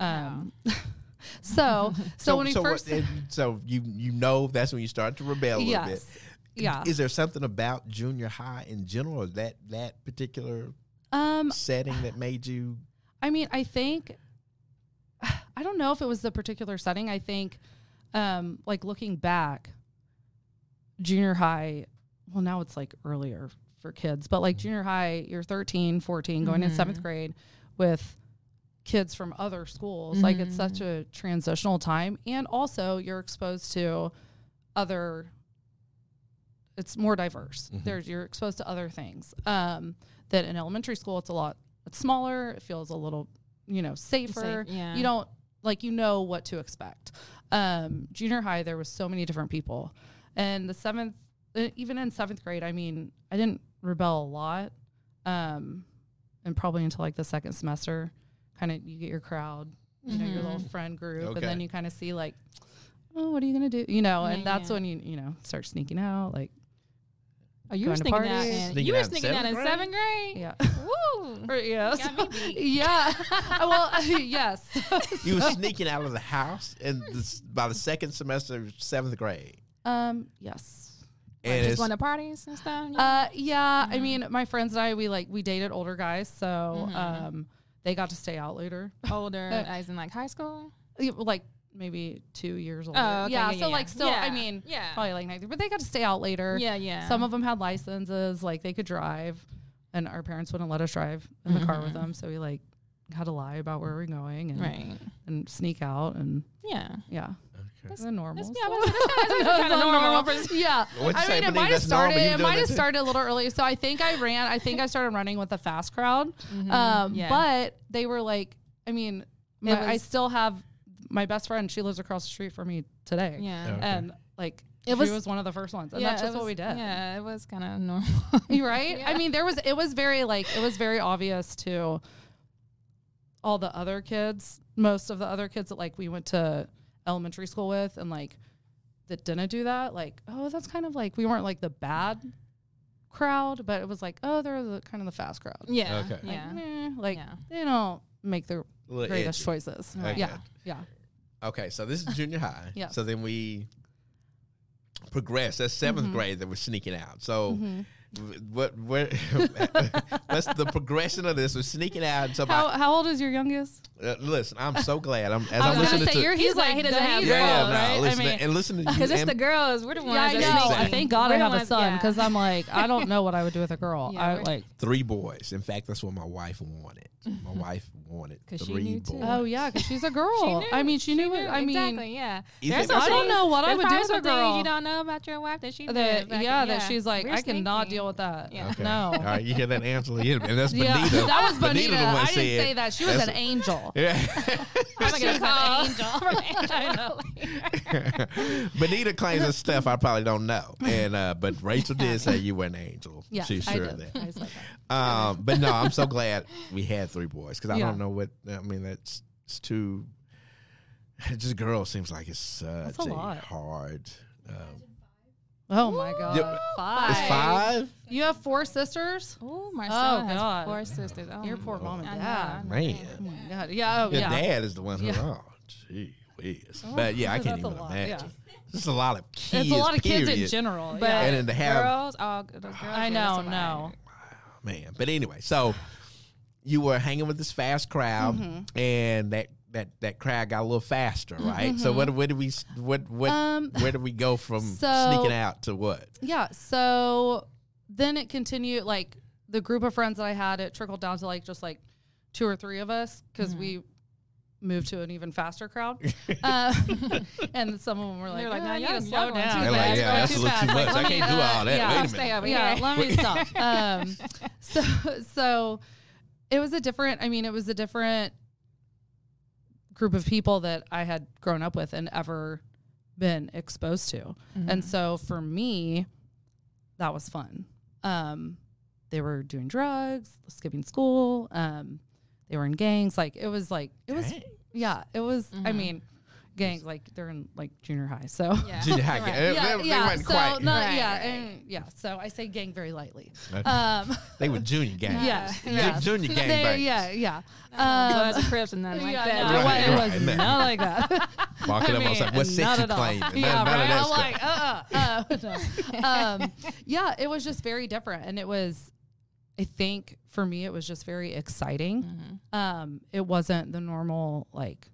Speaker 3: Um, so, so, when we
Speaker 1: what-
Speaker 3: first,
Speaker 1: and so you you know that's when you start to rebel a little
Speaker 3: yes,
Speaker 1: bit.
Speaker 3: yeah.
Speaker 1: Is there something about junior high in general, or that that particular
Speaker 3: Um,
Speaker 1: setting that made you?
Speaker 3: I mean, I think I don't know if it was the particular setting. I think, um, like looking back, junior high. Well, now it's like earlier for kids, but like junior high, you're 13, 14, going in seventh grade with kids from other schools. Like it's such a transitional time, and also you're exposed to other. It's more diverse. There's you're exposed to other things. Um, that in elementary school, it's a lot. It's smaller. It feels a little, you know, safer.
Speaker 2: Safe, yeah.
Speaker 3: You don't like you know what to expect. Um, junior high, there was so many different people, and the seventh, even in seventh grade, I mean, I didn't rebel a lot, um, and probably until like the second semester, kind of you get your crowd, you know, your little friend group, and then you kind of see like, oh, what are you gonna do? You know, and
Speaker 2: Yeah,
Speaker 3: that's
Speaker 2: yeah.
Speaker 3: when you you know start sneaking out, like
Speaker 2: Oh, you were
Speaker 3: Going
Speaker 2: sneaking out
Speaker 3: parties.
Speaker 2: in
Speaker 1: Sneaking
Speaker 2: you were
Speaker 1: out in
Speaker 2: sneaking out in
Speaker 1: seventh
Speaker 2: seventh grade.
Speaker 3: yeah,
Speaker 2: Woo!
Speaker 3: Or, yes,
Speaker 2: Got
Speaker 3: yeah. well, yes.
Speaker 1: You were sneaking out of the house, and this, by the second semester of seventh grade,
Speaker 3: um, yes.
Speaker 2: Like,
Speaker 1: and
Speaker 2: just
Speaker 1: it's,
Speaker 2: going to parties and stuff.
Speaker 3: Uh, yeah. I mean, my friends and I, we like we dated older guys, so
Speaker 2: Mhm.
Speaker 3: um, they got to stay out later,
Speaker 2: older,
Speaker 3: uh,
Speaker 2: as in like high school.
Speaker 3: Yeah, like maybe two years older.
Speaker 2: Oh, okay,
Speaker 3: yeah,
Speaker 2: yeah,
Speaker 3: So
Speaker 2: yeah.
Speaker 3: like, still, I
Speaker 2: Yeah,
Speaker 3: mean,
Speaker 2: yeah.
Speaker 3: probably like 19, but they got to stay out later.
Speaker 2: Yeah, yeah.
Speaker 3: Some of them had licenses, like they could drive, and our parents wouldn't let us drive in the car with them, so we like had to lie about where we're going and
Speaker 2: right.
Speaker 3: and sneak out and
Speaker 2: Yeah.
Speaker 3: yeah.
Speaker 1: Okay.
Speaker 3: the normal.
Speaker 2: That's, yeah, that's, that's, that's kind of normal. for-
Speaker 3: Yeah.
Speaker 1: What'd
Speaker 3: I mean, it might have started. It might have started a little early. So I think I ran. I think I started running with the fast crowd.
Speaker 2: Mhm.
Speaker 3: Um,
Speaker 2: Yeah.
Speaker 3: But they were like, I mean, my, I still have my best friend. She lives across the street from me today.
Speaker 2: Yeah.
Speaker 1: Okay.
Speaker 3: And like,
Speaker 2: It
Speaker 3: she
Speaker 2: was-
Speaker 3: was, one of the first ones, and
Speaker 2: yeah,
Speaker 3: that's
Speaker 2: it
Speaker 3: just what we did.
Speaker 2: Yeah, it was kind of normal.
Speaker 3: Right?
Speaker 2: Yeah.
Speaker 3: I mean, there was it was very like it was very obvious to all the other kids, most of the other kids that like we went to elementary school with, and like that didn't do that. Like, oh, that's kind of like we weren't like the bad crowd, but it was like, oh, they're the kind of the fast crowd.
Speaker 2: Yeah.
Speaker 1: Okay.
Speaker 3: Like,
Speaker 2: Yeah.
Speaker 3: eh, like
Speaker 2: Yeah.
Speaker 3: they don't make the
Speaker 1: A little
Speaker 3: greatest
Speaker 1: edgy.
Speaker 3: choices.
Speaker 1: Okay.
Speaker 3: Yeah, yeah.
Speaker 1: Okay, so this is junior high.
Speaker 3: yeah.
Speaker 1: So then we progress. That's 7th
Speaker 3: Mm-hmm.
Speaker 1: grade that we're sneaking out. So w- what what what's the progression of this? We're sneaking out. So
Speaker 3: How
Speaker 1: my,
Speaker 3: how old is your youngest?
Speaker 1: uh, listen, I'm so glad. I'm as
Speaker 3: I
Speaker 1: I'm listening
Speaker 3: say
Speaker 1: to
Speaker 3: you're
Speaker 2: He's
Speaker 3: he's
Speaker 2: like,
Speaker 3: like
Speaker 2: he doesn't have
Speaker 3: he's
Speaker 1: yeah, yeah, no,
Speaker 3: right?
Speaker 1: listen,
Speaker 3: I mean,
Speaker 1: and listen to you.
Speaker 2: Because it's the girls. We're the ones.
Speaker 3: yeah, I know.
Speaker 2: sneak
Speaker 3: I thank God
Speaker 2: We're
Speaker 3: I
Speaker 2: the
Speaker 3: have a
Speaker 2: ones-
Speaker 3: son
Speaker 2: yeah.
Speaker 3: because I'm like I don't know what I would do with a girl.
Speaker 2: Yeah,
Speaker 3: I like
Speaker 1: three boys. In fact, that's what my wife wanted. My wife wanted
Speaker 2: 'Cause she
Speaker 1: three
Speaker 2: knew too.
Speaker 1: boys.
Speaker 3: Oh yeah, because she's a girl.
Speaker 2: She.
Speaker 3: I mean, she, knew, it. I mean,
Speaker 2: exactly. Yeah. There's
Speaker 1: think
Speaker 2: some
Speaker 1: that's
Speaker 3: I don't know what I would do with a girl.
Speaker 2: You don't know about your wife that she
Speaker 3: that yeah, that she's like, I cannot
Speaker 2: sneaky.
Speaker 3: Deal with that.
Speaker 2: Yeah.
Speaker 1: Okay.
Speaker 3: No.
Speaker 1: All right, you hear that, Angela? Yeah, and that's
Speaker 3: Yeah,
Speaker 1: Benita.
Speaker 3: that was Benita.
Speaker 1: the one
Speaker 3: I didn't say that. She was an angel.
Speaker 1: Yeah.
Speaker 2: I'm gonna get a call
Speaker 3: She's
Speaker 2: from
Speaker 1: Benita claims some stuff I probably don't know, and uh, but Rachel did say you were an angel.
Speaker 3: Yes,
Speaker 1: She's sure
Speaker 3: did.
Speaker 1: of that.
Speaker 3: I said that.
Speaker 1: Um, but no, I'm so glad we had three boys because I
Speaker 3: Yeah.
Speaker 1: don't know what I mean. That's it's too. Just girls seems like it's such
Speaker 3: That's a lot.
Speaker 1: hard. Um,
Speaker 3: Oh my god,
Speaker 1: Yeah,
Speaker 3: five.
Speaker 1: it's five.
Speaker 3: You have four sisters.
Speaker 2: Oh, Marcella has
Speaker 3: God.
Speaker 2: four sisters. Oh,
Speaker 3: Your poor mom and
Speaker 2: I know,
Speaker 3: dad.
Speaker 2: I know.
Speaker 1: Man,
Speaker 3: Oh my god. Yeah. Oh
Speaker 1: your
Speaker 3: yeah.
Speaker 1: dad is the one who.
Speaker 3: Yeah.
Speaker 1: Oh, gee whiz. But yeah, I can't
Speaker 3: that's a
Speaker 1: even
Speaker 3: lot,
Speaker 1: imagine.
Speaker 3: yeah.
Speaker 1: It's a lot of kids.
Speaker 3: It's a lot of kids in
Speaker 1: period.
Speaker 3: general.
Speaker 2: But
Speaker 3: yeah.
Speaker 1: And then to have-
Speaker 2: girls, all the girls.
Speaker 3: I know.
Speaker 2: that's a.
Speaker 3: No.
Speaker 1: man. But anyway, so you were hanging with this fast crowd,
Speaker 3: Mm-hmm.
Speaker 1: and that that that crowd got a little faster, right? So what what did we what what
Speaker 3: Um,
Speaker 1: where did we go from
Speaker 3: so-
Speaker 1: sneaking out to what?
Speaker 3: Yeah. So then it continued like the group of friends that I had, it trickled down to like just like two or three of us because we moved to an even faster crowd. uh, and some of them were like,
Speaker 2: They're like,
Speaker 3: "Oh,
Speaker 2: "No,
Speaker 3: you
Speaker 2: y'all-
Speaker 3: gotta
Speaker 2: y'all
Speaker 3: slow down.
Speaker 2: too
Speaker 1: They're like, yeah,
Speaker 2: going
Speaker 1: that's a
Speaker 2: too
Speaker 1: little too much.
Speaker 3: Like,
Speaker 1: I
Speaker 3: let
Speaker 1: can't do all that.
Speaker 3: yeah.
Speaker 1: Wait a
Speaker 2: Stay
Speaker 1: minute.
Speaker 2: over
Speaker 3: yeah,
Speaker 2: here.
Speaker 3: let me stop. Um, so so it was a different. I mean, it was a different group of people that I had grown up with and ever been exposed to, and so for me, that was fun. Um, they were doing drugs, skipping school. Um, they were in gangs. Like it was like it was. Yeah, it was. I mean, gangs like they're in like junior high. So
Speaker 2: Yeah.
Speaker 1: Junior high,
Speaker 2: Right.
Speaker 1: they,
Speaker 3: yeah,
Speaker 1: they,
Speaker 3: yeah.
Speaker 1: weren't
Speaker 3: so
Speaker 1: quite.
Speaker 3: not,
Speaker 2: Right,
Speaker 3: yeah,
Speaker 2: right.
Speaker 3: and- yeah. So I say gang very lightly.
Speaker 1: Okay.
Speaker 3: Um,
Speaker 1: they were junior gang.
Speaker 3: yeah,
Speaker 1: Ju-
Speaker 3: yeah.
Speaker 1: junior gang
Speaker 3: They- yeah, yeah.
Speaker 2: Um,
Speaker 3: Um,
Speaker 2: Bloods and Crips and nothing like
Speaker 3: yeah,
Speaker 2: that.
Speaker 3: no,
Speaker 1: Right,
Speaker 3: it, was,
Speaker 1: right.
Speaker 3: it not like that.
Speaker 1: Walking
Speaker 3: I
Speaker 1: up, I was like,
Speaker 3: mean,
Speaker 1: what
Speaker 3: not
Speaker 1: sex you
Speaker 3: at all. Yeah,
Speaker 1: None, none
Speaker 3: right. I'm
Speaker 1: stuff.
Speaker 3: like, uh, uh, uh, no. um, yeah, it was just very different, and it was, I think, for me, it was just very exciting.
Speaker 2: Mm-hmm.
Speaker 3: Um, it wasn't the normal like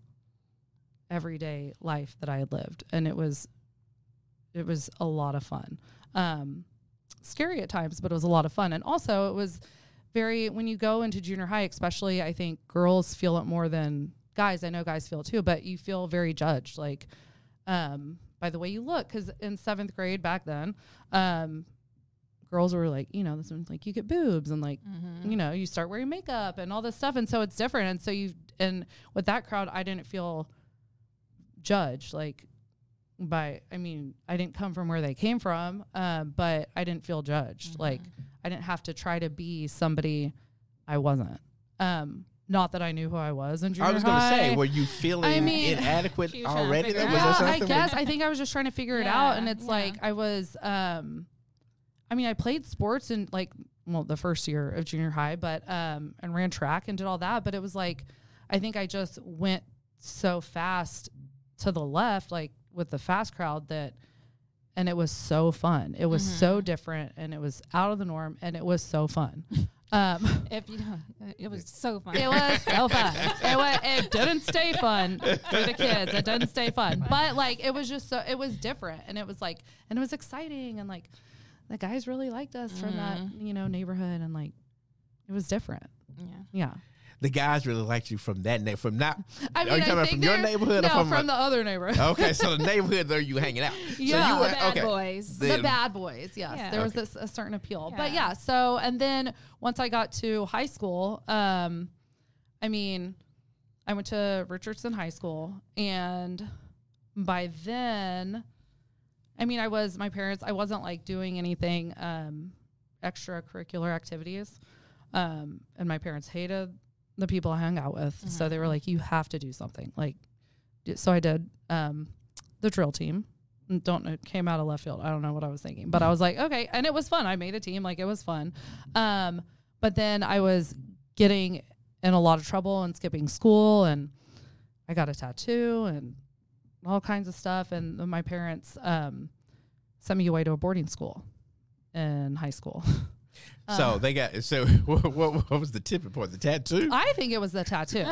Speaker 3: everyday life that I had lived, and it was, it was a lot of fun. Um, scary at times, but it was a lot of fun, and also it was very when you go into junior high, especially, I think girls feel it more than guys. I know guys feel it too, but you feel very judged, like um, by the way you look. Because in seventh grade back then, um, girls were like, you know, this one's like you get boobs and like,
Speaker 2: Mm-hmm.
Speaker 3: you know, you start wearing makeup and all this stuff, and so it's different. And so you and with that crowd, I didn't feel judged like by i mean i didn't come from where they came from um, but i didn't feel judged like i didn't have to try to be somebody i wasn't um, not that i knew who i was in junior high.
Speaker 1: I was going to say, were you feeling
Speaker 3: I mean-
Speaker 1: inadequate
Speaker 2: She was trying to
Speaker 1: already?
Speaker 2: figure
Speaker 1: Was
Speaker 3: yeah,
Speaker 1: there
Speaker 3: I guess I think I was just trying to figure it out, and it's
Speaker 2: yeah.
Speaker 3: like I was. Um, I mean, I played sports in like well the first year of junior high, but um, and ran track and did all that. But it was like I think I just went so fast to the left, like with the fast crowd that. And it was so fun. It was so different, and it was out of the norm, and it was so fun. Um,
Speaker 2: If you don't, it was so fun.
Speaker 3: it was so fun. It was. It didn't stay fun for the kids. It didn't stay fun. But like, it was just so. It was different, and it was like, and it was exciting, and like, the guys really liked us from that you know neighborhood, and like, it was different.
Speaker 2: yeah.
Speaker 3: Yeah.
Speaker 1: The guys really liked you from that na- from not.
Speaker 3: I
Speaker 1: are
Speaker 3: mean,
Speaker 1: you
Speaker 3: I
Speaker 1: talking about from your neighborhood
Speaker 3: No,
Speaker 1: or from,
Speaker 3: from the other neighborhood.
Speaker 1: Okay, so the neighborhood there you hanging out.
Speaker 3: Yeah,
Speaker 1: so you were,
Speaker 2: the bad
Speaker 1: okay.
Speaker 2: boys.
Speaker 1: The-
Speaker 3: the bad boys yes
Speaker 2: Yeah.
Speaker 3: there was
Speaker 1: Okay.
Speaker 3: this a certain appeal but
Speaker 2: Yeah.
Speaker 3: yeah so and then once i got to high school um i mean i went to richardson high school and by then i mean i was my parents i wasn't like doing anything um extracurricular activities um and my parents hated the people i hung out with. So they were like you have to do something. Like so i did um the drill team. Don't know it came out of left field. I don't know what i was thinking but i was like okay. And it was fun. I made a team. Like it was fun. Um but then i was getting in a lot of trouble and skipping school and i got a tattoo and all kinds of stuff. And my parents um sent me away to a boarding school in high school
Speaker 1: So they got so what, what, what was the tipping point? The tattoo?
Speaker 3: I think it was the tattoo.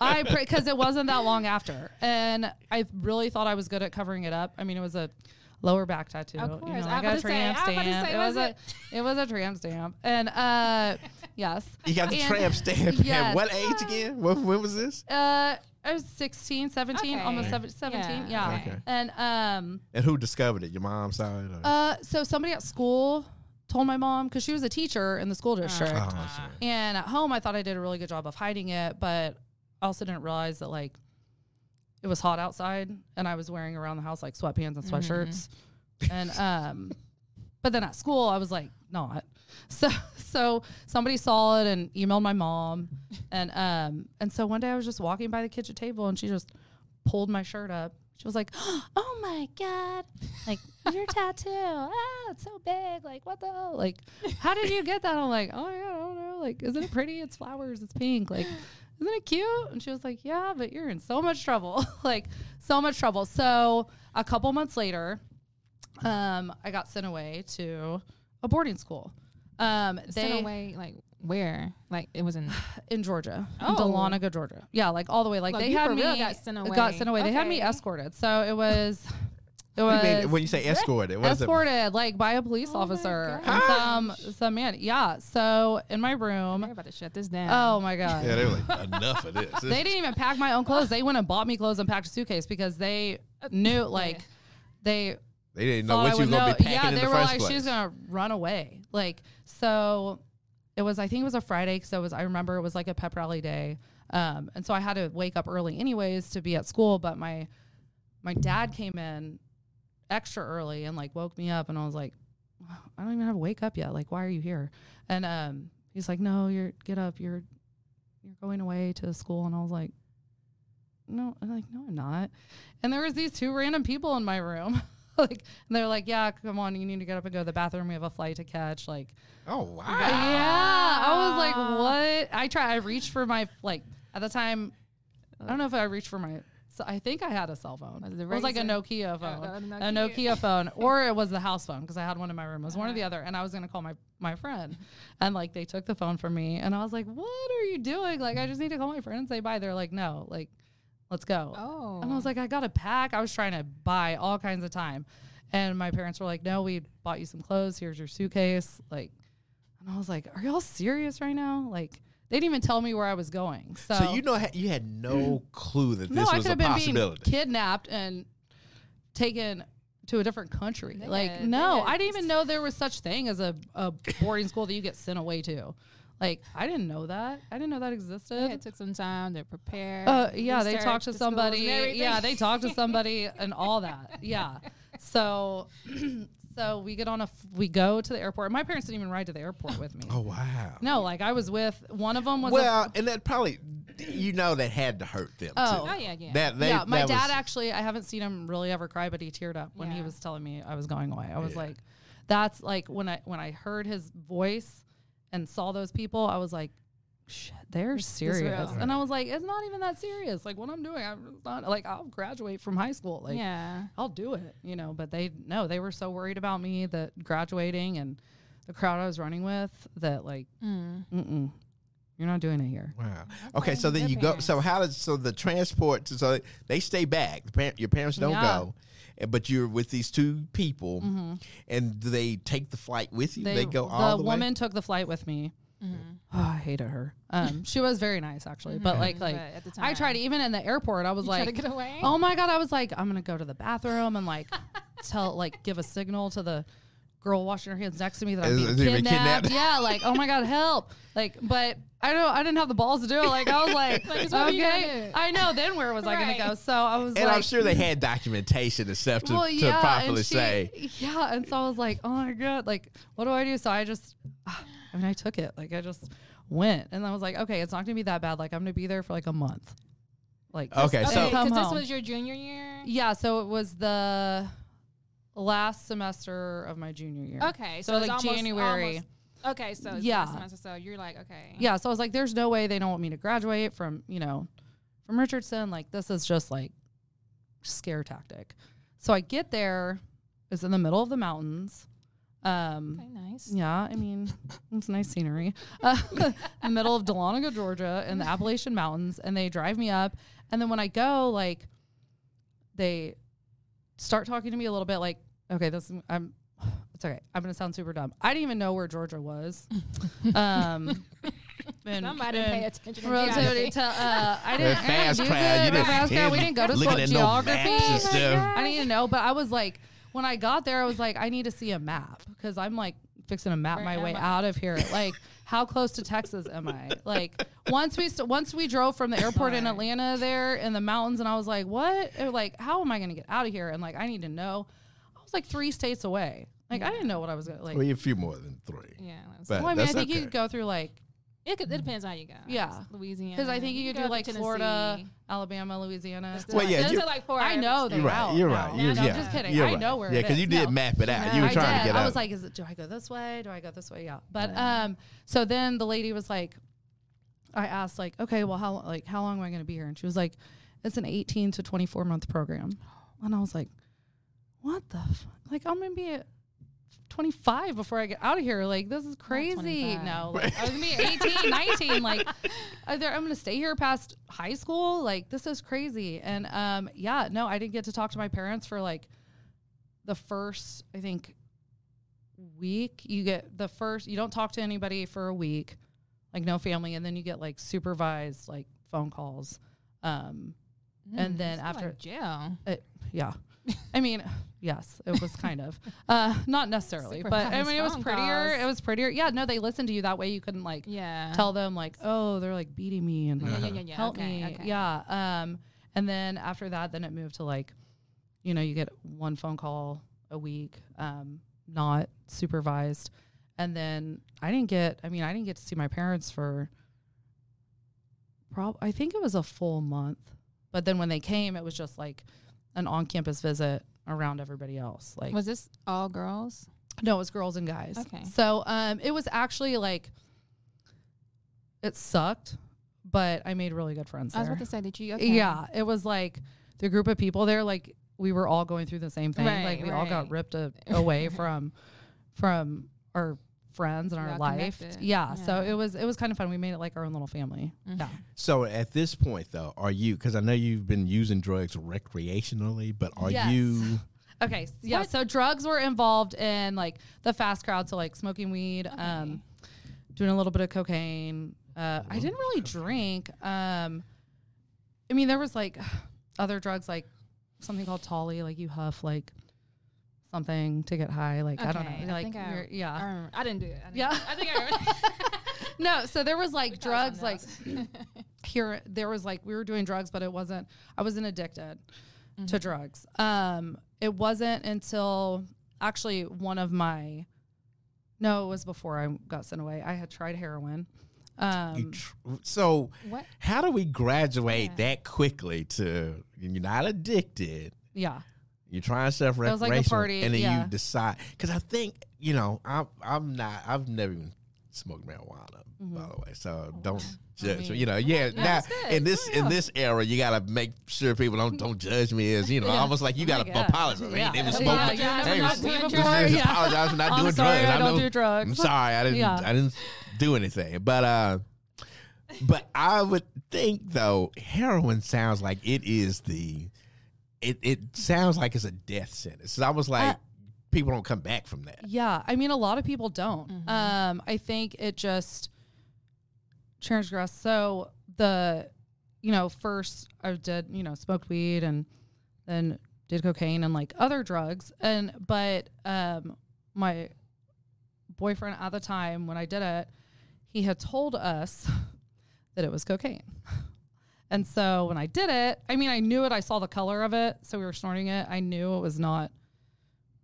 Speaker 3: I because it wasn't that long after, and I really thought I was good at covering it up. I mean, it was a lower back tattoo.
Speaker 2: Of
Speaker 3: You
Speaker 2: course.
Speaker 3: know,
Speaker 2: I
Speaker 3: I got a
Speaker 2: was about to say-
Speaker 3: tramp
Speaker 2: I was about to
Speaker 3: stamp.
Speaker 2: say,
Speaker 3: It was
Speaker 2: was
Speaker 3: a
Speaker 2: it-
Speaker 3: it was a tramp stamp, and uh, yes,
Speaker 1: you got the
Speaker 3: And-
Speaker 1: tramp stamp. At what age again? What, when was this?
Speaker 3: uh, I was 16, 17,
Speaker 2: Okay.
Speaker 3: almost 17, yeah.
Speaker 2: Yeah,
Speaker 1: okay.
Speaker 3: And um,
Speaker 1: And who discovered it? Your mom's side? Or?
Speaker 3: uh, so somebody at school told my mom because she was a teacher in the school district.
Speaker 1: oh,
Speaker 3: And at home, I thought I did a really good job of hiding it, but I also didn't realize that like it was hot outside, and I was wearing around the house like sweatpants and sweatshirts, and um, but then at school I was like not. So so somebody saw it and emailed my mom, and um, and so one day I was just walking by the kitchen table, and she just pulled my shirt up. She was like, "Oh my god, like your tattoo, ah, it's so big. Like what the hell? Like, how did you get that?" I'm like, "Oh my god, I don't know. Like, isn't it pretty? It's flowers. It's pink. Like, isn't it cute?" And she was like, "Yeah, but you're in so much trouble. like, so much trouble." So a couple months later, um, I got sent away to a boarding school. Um, they
Speaker 2: Sent away like Where? Like it was in.
Speaker 3: in Georgia, in
Speaker 2: Oh.
Speaker 3: Dahlonega, Georgia. Yeah, like all the way. Like
Speaker 2: Like,
Speaker 3: they had me
Speaker 2: real got sent away.
Speaker 3: Got sent away. They had me escorted. So it was. It was
Speaker 1: do you mean when you say escorted? What is it?
Speaker 3: escorted like by a police
Speaker 2: Oh
Speaker 3: officer and some some man. Yeah. So in my
Speaker 2: We're
Speaker 3: room.
Speaker 2: about to shut this down.
Speaker 3: Oh my god.
Speaker 1: Yeah, they were like, enough of this. This
Speaker 3: they didn't even pack my own clothes. They went and bought me clothes and packed a suitcase because they uh, knew like they
Speaker 1: They didn't know what
Speaker 3: I
Speaker 1: you were gonna
Speaker 3: know.
Speaker 1: be packing
Speaker 3: Yeah,
Speaker 1: in
Speaker 3: they
Speaker 1: the
Speaker 3: were like
Speaker 1: place.
Speaker 3: she's gonna run away. Like so, it was. I think it was a Friday because it was. I remember it was like a pep rally day, um, and so I had to wake up early anyways to be at school. But my my dad came in extra early and like woke me up, and I was like, I don't even have to wake up yet. Like, why are you here? And um, he's like, No, you're get up. You're you're going away to school, and I was like. No, I'm like, no, I'm not. And there was these two random people in my room. like and they're like, Yeah, come on, you need to get up and go to the bathroom. We have a flight to catch. Like
Speaker 1: oh wow.
Speaker 3: Yeah. I was like, What? I try I reached for my like at the time I don't know if I reached for my so I think I had a cell phone.
Speaker 2: Was it
Speaker 3: It was like a
Speaker 2: Razr?
Speaker 3: Nokia phone. a
Speaker 2: Nokia.
Speaker 3: Nokia phone. Or it was the house phone because I had one in my room. It was one or the other. And I was gonna call my, my friend. And like they took the phone from me and I was like, What are you doing? Like I just need to call my friend and say bye. They're like, No, like, let's go.
Speaker 2: Oh.
Speaker 3: And I was oh. like, I got a pack. I was trying to buy all kinds of time. And my parents were like, No, we bought you some clothes. Here's your suitcase. Like, and I was like, Are y'all serious right now? Like, they didn't even tell me where I was going. So,
Speaker 1: So you know you had no mm. clue that
Speaker 3: no,
Speaker 1: this
Speaker 3: I
Speaker 1: was
Speaker 3: could
Speaker 1: a
Speaker 3: have been being kidnapped and taken to a different country.
Speaker 2: They
Speaker 3: like,
Speaker 2: had-
Speaker 3: no,
Speaker 2: had-
Speaker 3: I didn't even know there was such thing as a, a boarding school that you get sent away to. Like, I didn't know that. I didn't know that existed.
Speaker 2: It took some time to prepare.
Speaker 3: Uh, yeah, they
Speaker 2: research
Speaker 3: talked to
Speaker 2: the
Speaker 3: somebody. Yeah, they talked to somebody and all that. Yeah. So, so we get on a, f- we go to the airport. My parents didn't even ride to the airport with me.
Speaker 1: Oh wow.
Speaker 3: No, like I was with one of them was a,
Speaker 1: Well, and that probably you know that had to hurt them
Speaker 3: Oh.
Speaker 1: too.
Speaker 2: Oh yeah, yeah.
Speaker 1: That they,
Speaker 3: yeah. My
Speaker 1: that
Speaker 3: dad
Speaker 1: was,
Speaker 3: actually, I haven't seen him really ever cry, but he teared up when he was telling me I was going away. I was
Speaker 1: Yeah.
Speaker 3: like, that's like when I when I heard his voice and saw those people, I was like. Shit, they're
Speaker 2: It's- it's
Speaker 3: serious, and I was like, "It's not even that serious. Like what I'm doing, I'm not like I'll graduate from high school. Like
Speaker 2: yeah.
Speaker 3: I'll do it, you know. But they no, they were so worried about me that graduating and the crowd I was running with that like,
Speaker 2: Mm.
Speaker 3: you're not doing it here.
Speaker 1: Wow. Okay, so then
Speaker 2: Good
Speaker 1: you go. So how does so the transport? So they stay back. The parent, your parents don't
Speaker 3: Yeah.
Speaker 1: go, but you're with these two people,
Speaker 3: Mm-hmm.
Speaker 1: and they take the flight with you? They, go
Speaker 3: the
Speaker 1: all the,
Speaker 3: woman
Speaker 1: way.
Speaker 3: took the flight with me.
Speaker 2: Mm-hmm.
Speaker 3: Oh, I hated her. Um, she was very nice actually, but like like
Speaker 2: But at the
Speaker 3: I tried even in the airport. I was
Speaker 2: you tried to
Speaker 3: like,
Speaker 2: get away.
Speaker 3: oh my god, I was like, I'm gonna go to the bathroom and like tell like give a signal to the girl washing her hands next to me that I'm
Speaker 1: Is-
Speaker 3: being
Speaker 1: is he being
Speaker 3: kidnapped.
Speaker 1: kidnapped?
Speaker 3: Yeah, like oh my god, help! Like, but I don't. I didn't have the balls to do it. Like I was like,
Speaker 2: Like, so what are you gonna
Speaker 3: okay. I know. Then where was I gonna go? So I was
Speaker 1: and
Speaker 3: like,
Speaker 1: I'm sure they had documentation and stuff to,
Speaker 3: well,
Speaker 1: to
Speaker 3: yeah,
Speaker 1: properly
Speaker 3: and she,
Speaker 1: say.
Speaker 3: yeah. And so I was like, oh my god, like what do I do? So I just, I mean, I took it. Like I just went, and I was like, okay, it's not gonna be that bad. Like I'm gonna be there for like a month. Like
Speaker 1: Okay, so-
Speaker 2: because this was your junior year.
Speaker 3: yeah. So it was the last semester of my junior year.
Speaker 2: Okay, so,
Speaker 3: So, like
Speaker 2: almost-
Speaker 3: January.
Speaker 2: almost- okay, so
Speaker 3: Yeah.
Speaker 2: semester, so you're like, okay,
Speaker 3: Yeah. So I was like, there's no way they don't want me to graduate from you know from Richardson. Like this is just like scare tactic. So I get there. It's in the middle of the mountains. Um,
Speaker 2: okay, nice.
Speaker 3: Yeah, I mean, it's nice scenery. Uh, the middle of Dahlonega, Georgia, in the Appalachian Mountains, and they drive me up. And then when I go, like, they start talking to me a little bit. Like, okay, this I'm. It's okay. I'm gonna sound super dumb. I didn't even know where Georgia was. um, and,
Speaker 2: Somebody
Speaker 3: and
Speaker 2: pay attention. to
Speaker 3: Relativity
Speaker 2: geography.
Speaker 3: to, uh, I didn't, I didn't
Speaker 1: fast
Speaker 3: do
Speaker 1: crowd.
Speaker 3: good.
Speaker 1: You didn't-
Speaker 3: Fast crowd. We didn't go to school
Speaker 1: at no
Speaker 3: geography.
Speaker 1: maps and.
Speaker 3: I didn't even know, but I was like, when I got there, I was like, I need to see a map because I'm like fixing to map
Speaker 2: Where
Speaker 3: my way
Speaker 2: I?
Speaker 3: out of here. Like, how close to Texas am I? Like, once we st- once we drove from the airport in Atlanta there in the mountains, and I was like, what? Like, how am I going to get out of here? And like, I need to know. I was like three states away. Like, I didn't know what I was going to like.
Speaker 1: Well, you're a few more than three.
Speaker 2: Yeah, that's-
Speaker 1: But
Speaker 3: well, I mean, I
Speaker 1: that's
Speaker 3: think you
Speaker 1: okay.
Speaker 3: could go through like
Speaker 2: it, could, it depends how you go.
Speaker 3: Yeah.
Speaker 2: Louisiana.
Speaker 3: because I think you could
Speaker 2: go
Speaker 3: do
Speaker 2: to
Speaker 3: like Florida, Alabama, Louisiana.
Speaker 2: It's
Speaker 1: Well,
Speaker 2: like-
Speaker 1: yeah,
Speaker 2: it's
Speaker 1: you-
Speaker 2: like four
Speaker 3: I know the
Speaker 1: You're right.
Speaker 3: route.
Speaker 1: You're
Speaker 3: No,
Speaker 1: right.
Speaker 3: no,
Speaker 1: You're,
Speaker 3: no,
Speaker 1: yeah.
Speaker 3: I'm just kidding.
Speaker 1: You're
Speaker 3: I
Speaker 1: right.
Speaker 3: know where
Speaker 1: Yeah,
Speaker 3: it
Speaker 1: because you did
Speaker 3: No.
Speaker 1: map it out. You were
Speaker 3: I
Speaker 1: trying
Speaker 3: did.
Speaker 1: to get
Speaker 3: I was like, is it, do I go this way? Do I go this way? Yeah. But um, so then the lady was like, I asked like, okay, well, how like how long am I going to be here? And she was like, it's an 18 to 24 month program. And I was like, what the fuck? Like I'm going to be at 25 before I get out of here. Like, this is crazy. No, like, I was gonna be 18, 19. Like, either I'm gonna stay here past high school. Like, this is crazy. And um, yeah, no, I didn't get to talk to my parents for like the first, I think, week. You get the first, you don't talk to anybody for a week, like no family, and then you get like supervised like phone calls. Um, And then after-
Speaker 2: like jail.
Speaker 3: it, yeah. I mean, yes, it was kind of uh, not necessarily, but I mean, it was prettier.
Speaker 2: calls.
Speaker 3: It was prettier. Yeah, no, they listened to you that way. You couldn't like
Speaker 2: Yeah.
Speaker 3: tell them like, oh, they're like beating me and
Speaker 2: Yeah,
Speaker 3: like,
Speaker 2: yeah, yeah, yeah.
Speaker 3: help
Speaker 2: okay,
Speaker 3: me.
Speaker 2: Okay.
Speaker 3: Yeah. Um, and then after that, then it moved to like, you know, you get one phone call a week, um, not supervised. And then I didn't get, I mean, I didn't get to see my parents for prob I think it was a full month. But then when they came, it was just like an on campus visit around everybody else. Like
Speaker 2: Was this all girls?
Speaker 3: no, it was girls and guys.
Speaker 2: Okay.
Speaker 3: So um it was actually like it sucked, but I made really good friends
Speaker 2: I was
Speaker 3: there.
Speaker 2: about to say, did you? Okay.
Speaker 3: Yeah, it was like the group of people there. Like we were all going through the same thing.
Speaker 2: Right,
Speaker 3: like we all got ripped a, away from from our friends and
Speaker 2: You're
Speaker 3: our
Speaker 2: all
Speaker 3: life.
Speaker 2: connected.
Speaker 3: Yeah, so it was it was kind of fun. We made it like our own little family.
Speaker 2: Mhm.
Speaker 3: Yeah.
Speaker 1: So at this point, though, are you? Because I know you've been using drugs recreationally, but are
Speaker 3: Yes.
Speaker 1: you?
Speaker 3: Okay. s- Yeah.
Speaker 2: What-
Speaker 3: So drugs were involved in like the fast crowd. So like smoking weed, um, doing a little bit of cocaine. Uh, I didn't really drink. Um, I mean, there was like other drugs, like something called Tolly, like you huff like something to get high. Like I don't know.
Speaker 2: I
Speaker 3: Like
Speaker 2: think I-
Speaker 3: you're- yeah.
Speaker 2: I, remember- I didn't do it. I didn't-
Speaker 3: Yeah.
Speaker 2: I think I remember.
Speaker 3: no, so there was like
Speaker 2: We
Speaker 3: drugs, like here there was like we were doing drugs, but it wasn't. I wasn't addicted
Speaker 2: Mm-hmm.
Speaker 3: to drugs. Um, it wasn't until actually one of my no, it was before I got sent away. I had tried heroin. Um,
Speaker 1: tr- so
Speaker 2: what?
Speaker 1: how do we graduate
Speaker 2: Yeah.
Speaker 1: that quickly to you're not addicted?
Speaker 3: yeah,
Speaker 1: You're trying stuff
Speaker 3: It was like a
Speaker 1: recreational,
Speaker 3: party,
Speaker 1: and then
Speaker 3: yeah.
Speaker 1: you decide. Because I think you know, I'm I'm not. I've never even smoked marijuana, by the way. So don't judge.
Speaker 3: Mm-hmm. mean-
Speaker 1: you know, yeah.
Speaker 3: Yeah,
Speaker 1: now in this
Speaker 3: Yeah.
Speaker 1: in this era, you gotta make sure people don't don't judge me as you know,
Speaker 3: Yeah.
Speaker 1: almost like you
Speaker 3: Oh
Speaker 1: gotta
Speaker 3: God.
Speaker 1: apologize. I
Speaker 3: Yeah.
Speaker 1: ain't even
Speaker 3: Yeah,
Speaker 1: smoking.
Speaker 3: you
Speaker 1: I
Speaker 3: never not doing
Speaker 1: just
Speaker 3: yeah.
Speaker 1: apologize for not
Speaker 3: I'm
Speaker 1: doing
Speaker 3: sorry,
Speaker 1: drugs.
Speaker 3: I don't
Speaker 1: know-
Speaker 3: do drugs.
Speaker 1: I'm sorry, I didn't.
Speaker 3: Yeah.
Speaker 1: I didn't do anything. But uh, but I would think though, heroin sounds like it is the. It it sounds like it's a death sentence. It's almost like
Speaker 3: Uh,
Speaker 1: people don't come back from that.
Speaker 3: yeah. I mean, a lot of people don't.
Speaker 2: Mhm.
Speaker 3: Um, I think it just transgress. So the, you know, first I did, you know, smoked weed and then did cocaine and like other drugs. And, but, um, my boyfriend at the time when I did it, he had told us that it was cocaine. And so when I did it, I mean, I knew it. I saw the color of it. So we were snorting it. I knew it was not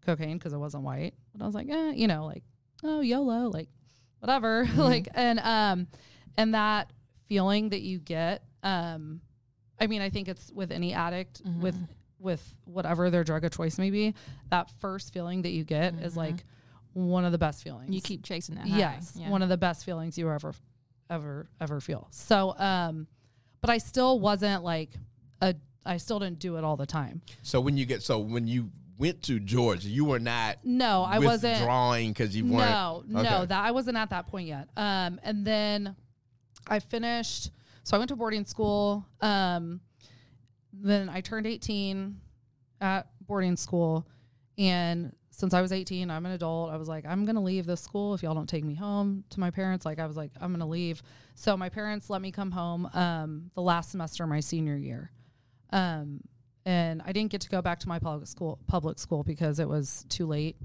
Speaker 3: cocaine because it wasn't white. But I was like, eh, you know, like, oh, YOLO, like, whatever. like, and, um, and that feeling that you get, um, I mean, I think it's with any addict, with, with whatever their drug of choice may be, that first feeling that you get is
Speaker 2: Mhm.
Speaker 3: like one of the best feelings.
Speaker 2: You keep chasing that. High.
Speaker 3: Yes,
Speaker 2: Yeah.
Speaker 3: one of the best feelings you ever, ever, ever feel. So, um, but I still wasn't like a. I still didn't do it all the time.
Speaker 1: So when you get so when you went to Georgia, you were not
Speaker 3: No, I wasn't.
Speaker 1: drawing because you weren't.
Speaker 3: No, no, that I wasn't at that point yet. Um, and then I finished. So I went to boarding school. Um, then I turned 18 at boarding school, and since I was 18, I'm an adult. I was like, I'm gonna leave this school if y'all don't take me home to my parents. Like I was like, I'm gonna leave. So my parents let me come home um, the last semester of my senior year. Um, and I didn't get to go back to my public school public school because it was too late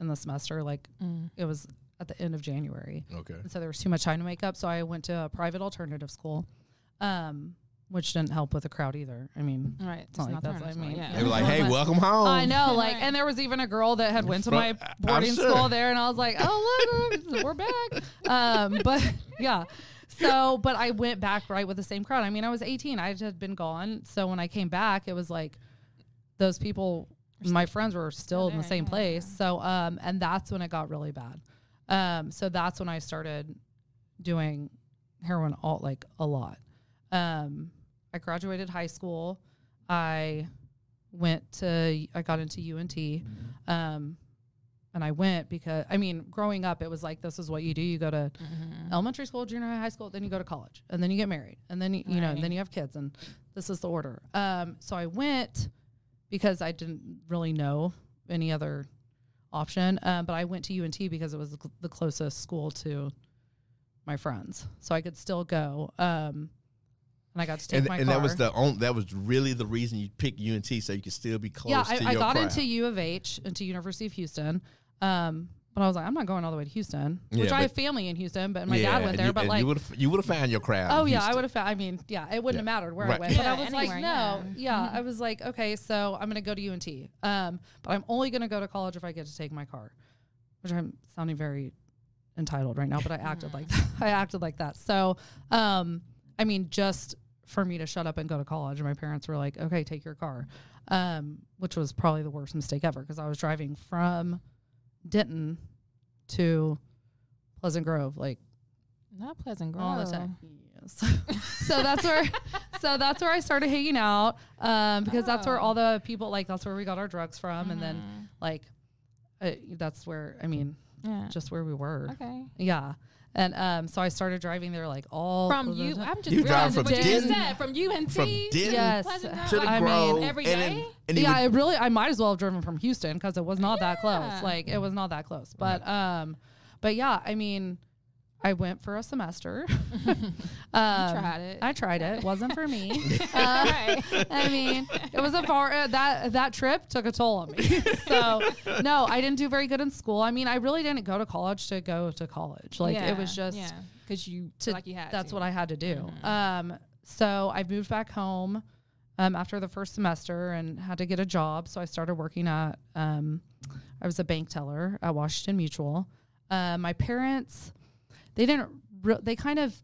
Speaker 3: in the semester. Like
Speaker 2: Mm.
Speaker 3: it was at the end of January.
Speaker 1: Okay.
Speaker 3: And so there was too much time to make up. So I went to a private alternative school, um, which didn't help with the crowd either. I mean,
Speaker 2: Right.
Speaker 3: It's not like that's what I mean.
Speaker 2: Yeah.
Speaker 1: They were like, "Hey, welcome home."
Speaker 3: I know, like, and there was even a girl that had went to my boarding
Speaker 1: sure.
Speaker 3: school there, and I was like, oh look, we're back. Um, but yeah, so but I went back right with the same crowd. I mean, I was 18, I had been gone, so when I came back, it was like those people, my friends were still in the same
Speaker 2: yeah,
Speaker 3: place.
Speaker 2: yeah.
Speaker 3: So um, and that's when it got really bad. Um, so that's when I started doing heroin all like a lot. Um, I graduated high school. I went to I got into UNT. Um, and I went because I mean, growing up, it was like this is what you do. You go to
Speaker 2: Mm-hmm.
Speaker 3: elementary school, junior high, high school, then you go to college, and then you get married, and then you, you know, and then you have kids, and this is the order. Um, so I went because I didn't really know any other option, um, but I went to UNT because it was the, cl- the closest school to my friends, so I could still go. Um, and I got to take
Speaker 1: And,
Speaker 3: my
Speaker 1: and
Speaker 3: car.
Speaker 1: that was the on, that was really the reason you picked UNT so you could still be close
Speaker 3: yeah,
Speaker 1: to
Speaker 3: I, I got
Speaker 1: crowd.
Speaker 3: into U of H, into University of Houston. Um, but I was like, I'm not going all the way to Houston, which
Speaker 1: Yeah,
Speaker 3: I have family in Houston, but my
Speaker 1: Yeah,
Speaker 3: dad went there.
Speaker 1: you,
Speaker 3: but like,
Speaker 1: you would have you found your crowd.
Speaker 3: oh
Speaker 1: in
Speaker 3: yeah, I would have. found. I mean, yeah, it wouldn't
Speaker 1: Yeah.
Speaker 3: have mattered where
Speaker 1: Right.
Speaker 3: I went. But I
Speaker 2: Yeah,
Speaker 3: was like, no,
Speaker 2: yeah.
Speaker 3: yeah. I was like, okay, so I'm gonna go to UNT. Um, but I'm only gonna go to college if I get to take my car, which I'm sounding very entitled right now, but I acted like that. I acted like that. So, um, I mean, just for me to shut up and go to college, and my parents were like, okay, take your car, um, which was probably the worst mistake ever because I was driving from Denton to Pleasant Grove, like
Speaker 2: Not Pleasant Grove.
Speaker 3: all the time. Yes. so that's where, so that's where I started hanging out, um, because that's where
Speaker 2: Oh.
Speaker 3: all the people like that's where we got our drugs from, and then
Speaker 2: Mhm.
Speaker 3: like, uh, that's where I mean,
Speaker 2: Yeah.
Speaker 3: just where we were.
Speaker 2: okay.
Speaker 3: Yeah, and um, so I started driving there like all
Speaker 2: From
Speaker 3: the
Speaker 2: you,
Speaker 3: time.
Speaker 2: I'm just
Speaker 1: You drive from
Speaker 2: what you said. From UNT.
Speaker 1: from Denton
Speaker 3: Yes.
Speaker 1: To the
Speaker 3: I mean,
Speaker 1: Grove,
Speaker 2: every
Speaker 1: and then- and
Speaker 3: yeah,
Speaker 1: would-
Speaker 3: I really I might as well have driven from Houston because it was not that close. Like it was not that close. But um, but yeah, I mean, I went for a semester. um,
Speaker 2: tried it.
Speaker 3: I tried it. It wasn't for me. Uh,
Speaker 2: Right.
Speaker 3: I mean, it was a far uh, that that trip took a toll on me. so no, I didn't do very good in school. I mean, I really didn't go to college to go to college. Like it was just
Speaker 2: yeah, because you
Speaker 3: to,
Speaker 2: like you had.
Speaker 3: that's
Speaker 2: to.
Speaker 3: what I had to do.
Speaker 2: Mhm.
Speaker 3: Um, so I moved back home um, after the first semester and had to get a job. So I started working at, um, I was a bank teller at Washington Mutual. Uh, my parents, they didn't, re- they kind of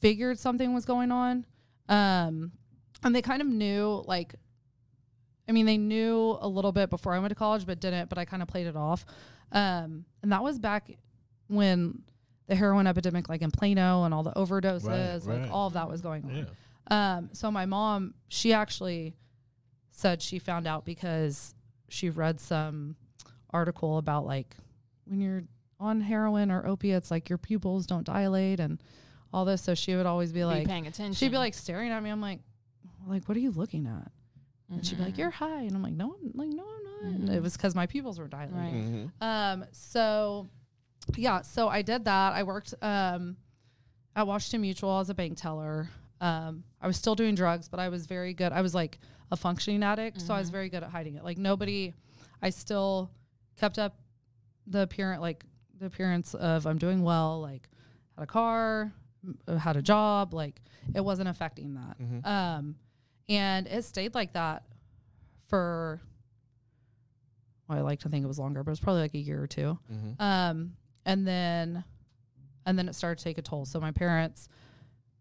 Speaker 3: figured something was going on. Um, and they kind of knew, like, I mean, they knew a little bit before I went to college, but didn't, but I kind of played it off. Um, and that was back when the heroin epidemic, like in Plano and all the overdoses,
Speaker 1: Right,
Speaker 3: like
Speaker 1: right.
Speaker 3: all of that was going on.
Speaker 1: Yeah.
Speaker 3: Um, so my mom, she actually said she found out because she read some article about like when you're on heroin or opiates, like your pupils don't dilate and all this. So she would always be
Speaker 2: Be
Speaker 3: like,
Speaker 2: paying attention.
Speaker 3: she'd be like staring at me. I'm like, like, what are you looking at? And she'd be like, you're high. And I'm like, no, I'm like, no, I'm not. And
Speaker 2: Mhm.
Speaker 3: it was because my pupils were dilating.
Speaker 2: Right.
Speaker 1: Mhm.
Speaker 3: Um, so yeah, so I did that. I worked um at Washington Mutual as a bank teller. Um, I was still doing drugs, but I was very good. I was like a functioning addict, so I was
Speaker 2: Mhm.
Speaker 3: very good at hiding it. Like nobody, I still kept up the appearance, like the appearance of I'm doing well. Like had a car, had a job. Like it wasn't affecting that.
Speaker 1: Mhm.
Speaker 3: Um, and it stayed like that for. Well, I like to think it was longer, but it was probably like a year or two.
Speaker 1: Mhm.
Speaker 3: Um, and then, and then it started to take a toll. So my parents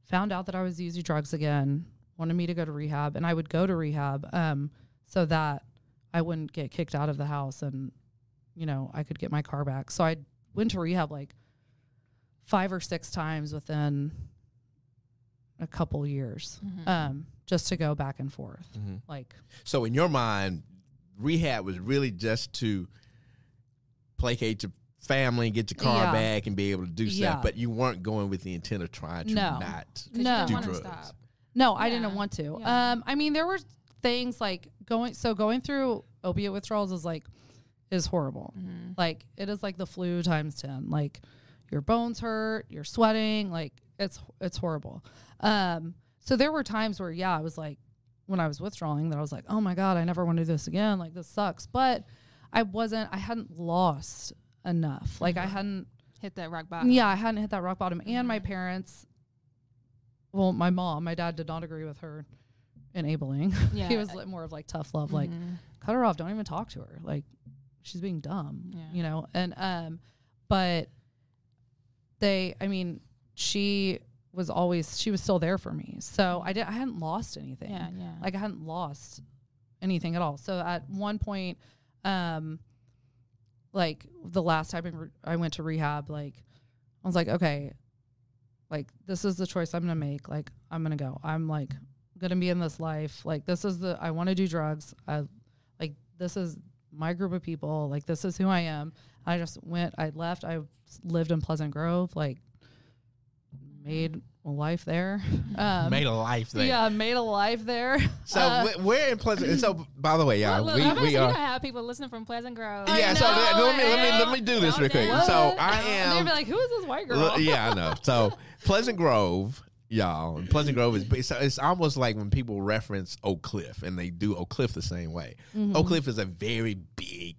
Speaker 3: found out that I was using drugs again, wanted me to go to rehab, and I would go to rehab, um, so that I wouldn't get kicked out of the house, and you know I could get my car back. So I went to rehab like five or six times within a couple years,
Speaker 2: Mhm.
Speaker 3: um, just to go back and forth.
Speaker 1: Mhm.
Speaker 3: Like,
Speaker 1: So in your mind, rehab was really just to placate your family, and get your car
Speaker 3: Yeah.
Speaker 1: back, and be able to do
Speaker 3: Yeah.
Speaker 1: stuff. But you weren't going with the intent of trying to
Speaker 3: No.
Speaker 1: not.
Speaker 2: 'Cause you
Speaker 3: No.
Speaker 2: didn't
Speaker 1: Do drugs.
Speaker 2: stop.
Speaker 3: No, I didn't want to.
Speaker 2: Yeah.
Speaker 3: Um, I mean, there were things like going. So going through opiate withdrawals is like is horrible.
Speaker 2: Mhm.
Speaker 3: Like it is like the flu times ten. Like your bones hurt, you're sweating. Like it's it's horrible. Um, so there were times where yeah, I was like when I was withdrawing that I was like, oh my god, I never want to do this again. Like this sucks. But I wasn't. I hadn't lost enough. Like I
Speaker 2: Mhm.
Speaker 3: hadn't.
Speaker 2: Hit that rock bottom.
Speaker 3: Yeah, I hadn't hit that rock bottom. And my
Speaker 2: Mhm.
Speaker 3: parents, well, my mom, my dad did not agree with her enabling.
Speaker 2: Yeah.
Speaker 3: he was more of like tough love, like
Speaker 2: Mhm.
Speaker 3: cut her off, don't even talk to her, like she's being dumb,
Speaker 2: Yeah.
Speaker 3: you know. And um, but they, I mean, she was always she was still there for me, so I did I hadn't lost anything.
Speaker 2: Yeah, yeah.
Speaker 3: Like I hadn't lost anything at all. So at one point, um, like the last time I re- I went to rehab, like I was like, okay, like this is the choice I'm gonna make. Like I'm gonna go. I'm like gonna be in this life. Like this is the I want to do drugs. I like this is my group of people. Like this is who I am. I just went. I left. I lived in Pleasant Grove. Like made a life there. Um,
Speaker 1: Made a life there.
Speaker 3: yeah, made a life there.
Speaker 1: So
Speaker 3: Uh,
Speaker 1: we- we're in Pleasant. And so, by the way, y'all,
Speaker 2: Look,
Speaker 1: we,
Speaker 2: I'm about to
Speaker 1: we are.
Speaker 2: don't have people listening from Pleasant Grove.
Speaker 3: I
Speaker 1: Yeah, so
Speaker 3: know,
Speaker 1: let, let me let me let me do this real quick.
Speaker 2: What?
Speaker 1: So I am.
Speaker 3: They'd be like, "Who is this white girl?"
Speaker 1: Look, yeah, I know. So Pleasant Grove, y'all. and Pleasant Grove is it's, it's almost like when people reference Oak Cliff and they do Oak Cliff the same way.
Speaker 3: Mm-hmm.
Speaker 1: Oak Cliff is a very big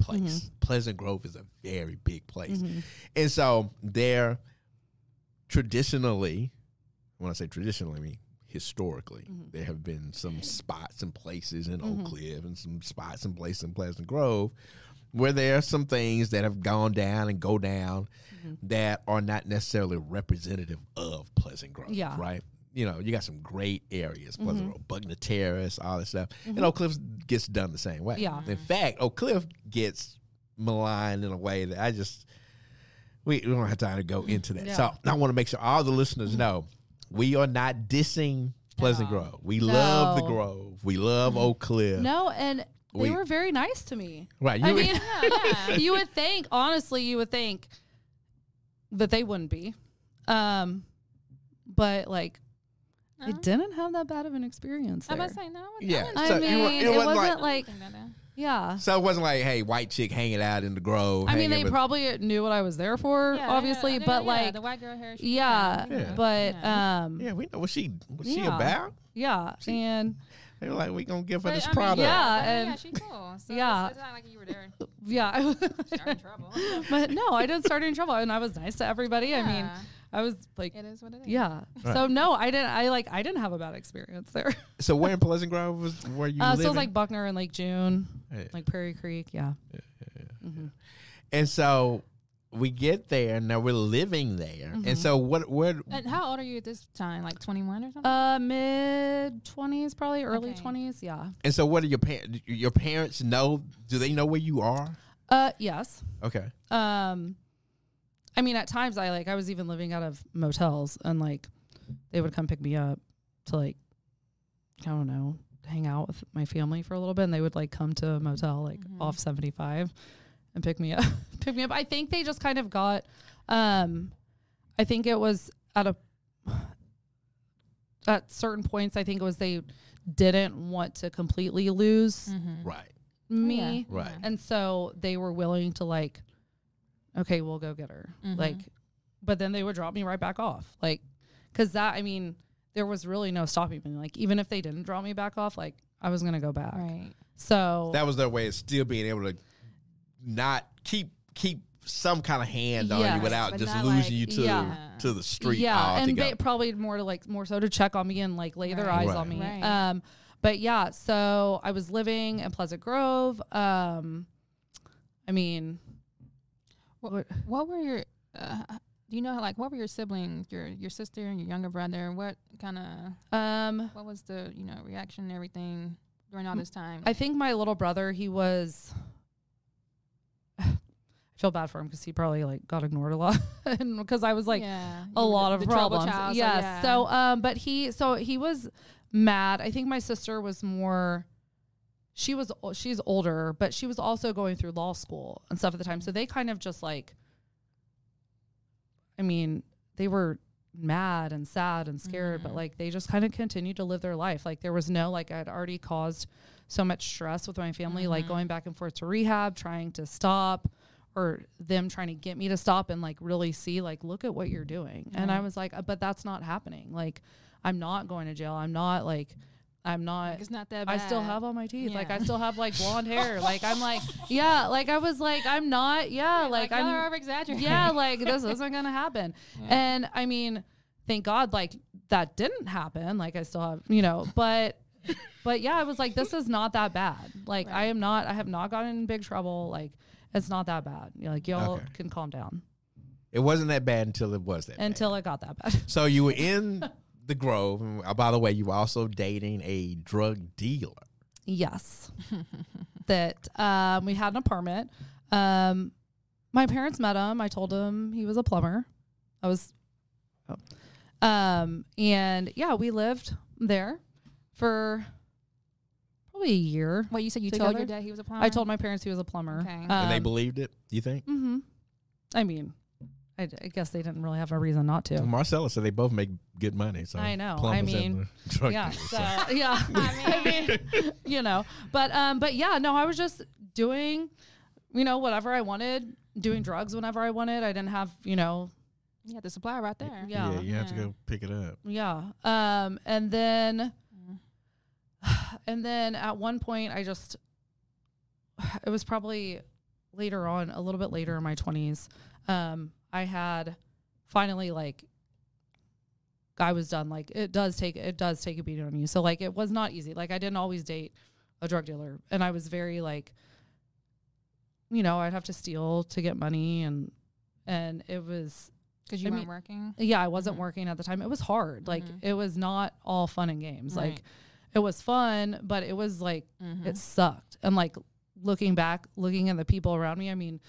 Speaker 1: place. Pleasant Grove is a very big place,
Speaker 3: Mm-hmm.
Speaker 1: and so there, traditionally, when I say traditionally, I mean historically,
Speaker 3: Mm-hmm.
Speaker 1: there have been some spots and places in Oak Cliff and some spots and places in Pleasant Grove where there are some things that have gone down and go down
Speaker 3: Mm-hmm.
Speaker 1: that are not necessarily representative of Pleasant Grove.
Speaker 3: Yeah.
Speaker 1: Right. You know, you got some great areas, Pleasant
Speaker 3: Mm-hmm.
Speaker 1: Grove, Buckner Terrace, all that stuff. And Oak Cliff gets done the same way.
Speaker 3: Yeah.
Speaker 1: In fact, Oak Cliff gets maligned in a way that I just we, we don't have time to go into that. So I want to make sure all the listeners know we are not dissing Pleasant
Speaker 2: No.
Speaker 1: Grove. We love the Grove. We love Oak Cliff.
Speaker 3: No, and they
Speaker 1: We-
Speaker 3: were very nice to me.
Speaker 1: Right.
Speaker 3: I
Speaker 1: You-
Speaker 3: mean,
Speaker 2: yeah.
Speaker 3: you would think, honestly, you would think that they wouldn't be. Um, but like, I
Speaker 2: Uh-huh.
Speaker 3: didn't have that bad of an experience.
Speaker 2: I'm
Speaker 3: There.
Speaker 2: about to say no.
Speaker 1: Yeah.
Speaker 3: I
Speaker 1: So
Speaker 3: mean, it,
Speaker 1: it wasn't
Speaker 3: wasn't
Speaker 1: like-
Speaker 3: like,
Speaker 2: think that,
Speaker 3: yeah.
Speaker 1: So it wasn't like, hey, white chick hanging out in the Grove.
Speaker 3: I mean, they
Speaker 1: with-
Speaker 3: probably knew what I was there for,
Speaker 2: yeah,
Speaker 3: obviously,
Speaker 2: yeah,
Speaker 3: but
Speaker 2: yeah,
Speaker 3: like,
Speaker 2: the white girl hair. she-
Speaker 3: yeah,
Speaker 2: we
Speaker 3: but
Speaker 2: Yeah.
Speaker 3: um,
Speaker 1: Yeah, we know what she what she about.
Speaker 3: yeah, and
Speaker 1: They were like, we gonna give her
Speaker 2: But,
Speaker 1: this
Speaker 2: I mean,
Speaker 1: product.
Speaker 3: Yeah,
Speaker 2: but, I mean,
Speaker 3: and-
Speaker 2: yeah, she cool. So
Speaker 3: yeah.
Speaker 2: it's, it's not like you were there
Speaker 3: yeah.
Speaker 2: starting trouble.
Speaker 3: but no, I didn't start any trouble, and I was nice to everybody. I mean, I was like,
Speaker 2: it is what it is.
Speaker 3: yeah.
Speaker 1: Right.
Speaker 3: So no, I didn't. I like, I didn't have a bad experience there.
Speaker 1: So where in Pleasant Grove was where you
Speaker 3: Uh, so it was like Buckner and Lake June,
Speaker 1: Yeah.
Speaker 3: like Prairie Creek. Yeah. Mhm.
Speaker 1: and so we get there and now we're living there.
Speaker 3: Mm-hmm.
Speaker 1: And so what where
Speaker 2: And how old are you at this time? Like 21 or something?
Speaker 3: Uh, mid twenties, probably early
Speaker 2: Okay.
Speaker 3: twenties. Yeah.
Speaker 1: and so what are your parents your parents know do they know where you are?
Speaker 3: Uh, yes.
Speaker 1: Okay.
Speaker 3: Um, I mean, at times I like I was even living out of motels, and like they would come pick me up to like I don't know hang out with my family for a little bit, and they would like come to a motel like
Speaker 2: Mhm.
Speaker 3: off seventy five and pick me up. pick me up. I think they just kind of got. Um, I think it was at a at certain points. I think it was they didn't want to completely lose
Speaker 2: Mm-hmm.
Speaker 1: Right.
Speaker 3: me.
Speaker 1: Right.
Speaker 3: And so they were willing to like, okay, we'll go get her.
Speaker 2: Mhm.
Speaker 3: Like, but then they would drop me right back off. Like, cause that, I mean, there was really no stopping me. Like, even if they didn't drop me back off, like I was going to go back.
Speaker 2: Right.
Speaker 3: So
Speaker 1: That was their way of still being able to not keep keep some kind of hand on you without just losing
Speaker 2: like-
Speaker 1: you to
Speaker 3: Yeah.
Speaker 1: to the street
Speaker 3: yeah. And they probably more to like, more so to check on me and like lay their eyes
Speaker 1: Right.
Speaker 3: on me.
Speaker 2: Right.
Speaker 3: Um, but yeah, so I was living in Pleasant Grove. Um, I mean,
Speaker 2: What, what were your, uh, do you know, how like, what were your siblings, your your sister and your younger brother? What kind of,
Speaker 3: um,
Speaker 2: what was the, you know, reaction and everything during all this time?
Speaker 3: I think my little brother, he was. Feel bad for him because he probably like got ignored a lot, because I was like
Speaker 2: yeah,
Speaker 3: a lot of problems.
Speaker 2: child, so
Speaker 3: yes.
Speaker 2: yeah.
Speaker 3: So, um, but he, so he was mad. I think my sister was more. She was she's older, but she was also going through law school and stuff at the time. So they kind of just like. I mean, they were mad and sad and scared, but
Speaker 2: Mhm.
Speaker 3: like they just kind of continued to live their life. Like there was no like I'd already caused so much stress with my family, like
Speaker 2: Mhm.
Speaker 3: going back and forth to rehab, trying to stop, or them trying to get me to stop and like really see like look at what you're doing. And I was like, "Uh, but that's not happening. Like I'm not going to jail. I'm not like I'm not
Speaker 2: Like, it's not that bad.
Speaker 3: I still have all my teeth. Like I still have like blonde hair. Like I'm like, yeah, like I was like, I'm not, yeah,
Speaker 2: Yeah,
Speaker 3: like, I'm
Speaker 2: over exaggerating.
Speaker 3: yeah, like this isn't gonna happen. And I mean, thank God, like that didn't happen. Like I still have, you know, but but yeah, I was like, this is not that bad. Like I am not, I have not gotten in big trouble. Like it's not that bad. You know, like y'all
Speaker 1: Okay.
Speaker 3: can calm down
Speaker 1: it wasn't that bad until it was that bad.
Speaker 3: until it got that bad.
Speaker 1: So you were in the Grove. And uh, by the way, you were also dating a drug dealer.
Speaker 3: Yes. that um, we had an apartment. Um, my parents met him. I told him he was a plumber. I was, oh. um, and yeah, we lived there for probably probably a year.
Speaker 2: Well, you said you told your dad he was a plumber.
Speaker 3: I told my parents he was a plumber.
Speaker 2: Okay.
Speaker 1: and they
Speaker 3: Um,
Speaker 1: believed it. You think?
Speaker 3: hmm I mean, I, I guess they didn't really have a reason not to.
Speaker 1: Marcella said they both make good money. So
Speaker 3: I know. I
Speaker 1: plumbers and
Speaker 3: mean,
Speaker 1: the drug
Speaker 3: yeah,
Speaker 1: dealers,
Speaker 3: so,
Speaker 1: so.
Speaker 3: yeah. I mean, you know, but um, but yeah, no, I was just doing, you know, whatever I wanted, doing drugs whenever I wanted. I didn't have, you know,
Speaker 2: You had the supply right there.
Speaker 3: yeah,
Speaker 1: yeah, you have to
Speaker 2: Yeah.
Speaker 1: go pick it up.
Speaker 3: yeah. Um, and then. and then at one point, I just, it was probably later on, a little bit later in my twenties. Um, I had finally like I was done. Like it does take it does take a beating on you. So like it was not easy. Like I didn't always date a drug dealer, and I was very like, you know, I'd have to steal to get money, and and it was
Speaker 2: Because you
Speaker 3: I
Speaker 2: weren't
Speaker 3: mean,
Speaker 2: working.
Speaker 3: yeah, I wasn't
Speaker 2: Mhm.
Speaker 3: working at the time. It was hard. Like
Speaker 2: Mhm.
Speaker 3: it was not all fun and games.
Speaker 2: Right.
Speaker 3: Like it was fun, but it was like
Speaker 2: Mhm.
Speaker 3: it sucked. And like looking back, looking at the people around me, I mean,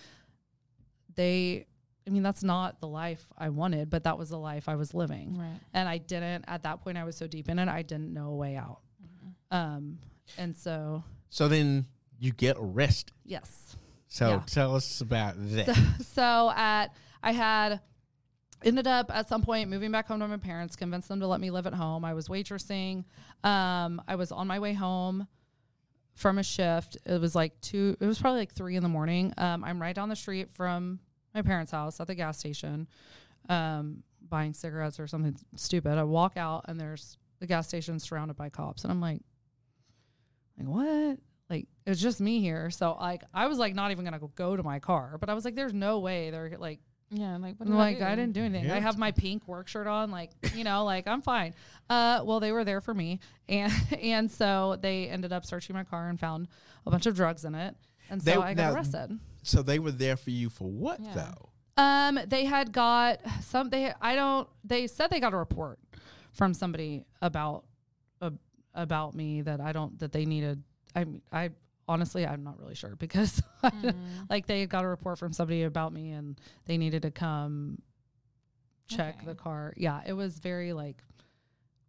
Speaker 3: they, I mean, that's not the life I wanted, but that was the life I was living.
Speaker 2: right.
Speaker 3: And I didn't, at that point, I was so deep in it, I didn't know a way out.
Speaker 2: Mhm.
Speaker 3: Um, and so,
Speaker 1: So then you get arrested.
Speaker 3: yes.
Speaker 1: So
Speaker 3: Yeah.
Speaker 1: tell us about that.
Speaker 3: So, so at, I had, ended up at some point moving back home to my parents, convinced them to let me live at home. I was waitressing. Um, I was on my way home from a shift. It was like two, it was probably like three in the morning. Um, I'm right down the street from my parents' house at the gas station, um, buying cigarettes or something stupid. I walk out and there's the gas station surrounded by cops. And I'm like, like what? Like it's just me here. So like I was like not even gonna go, go to my car, but I was like, there's no way they're like
Speaker 2: Yeah. Like what?
Speaker 3: I'm
Speaker 2: did
Speaker 3: like
Speaker 2: do?
Speaker 3: I didn't do anything.
Speaker 1: Yeah.
Speaker 3: I have my pink work shirt on, like you know, like I'm fine. Uh, well, they were there for me, and and so they ended up searching my car and found a bunch of drugs in it, and so
Speaker 1: They-
Speaker 3: I got
Speaker 1: now-
Speaker 3: arrested.
Speaker 1: So they were there for you for what
Speaker 2: Yeah.
Speaker 1: though?
Speaker 3: Um, they had got some. They I don't. They said they got a report from somebody about uh, about me that I don't that they needed. I I honestly I'm not really sure because
Speaker 2: Mhm.
Speaker 3: like they got a report from somebody about me and they needed to come check
Speaker 2: Okay.
Speaker 3: the car. Yeah, it was very like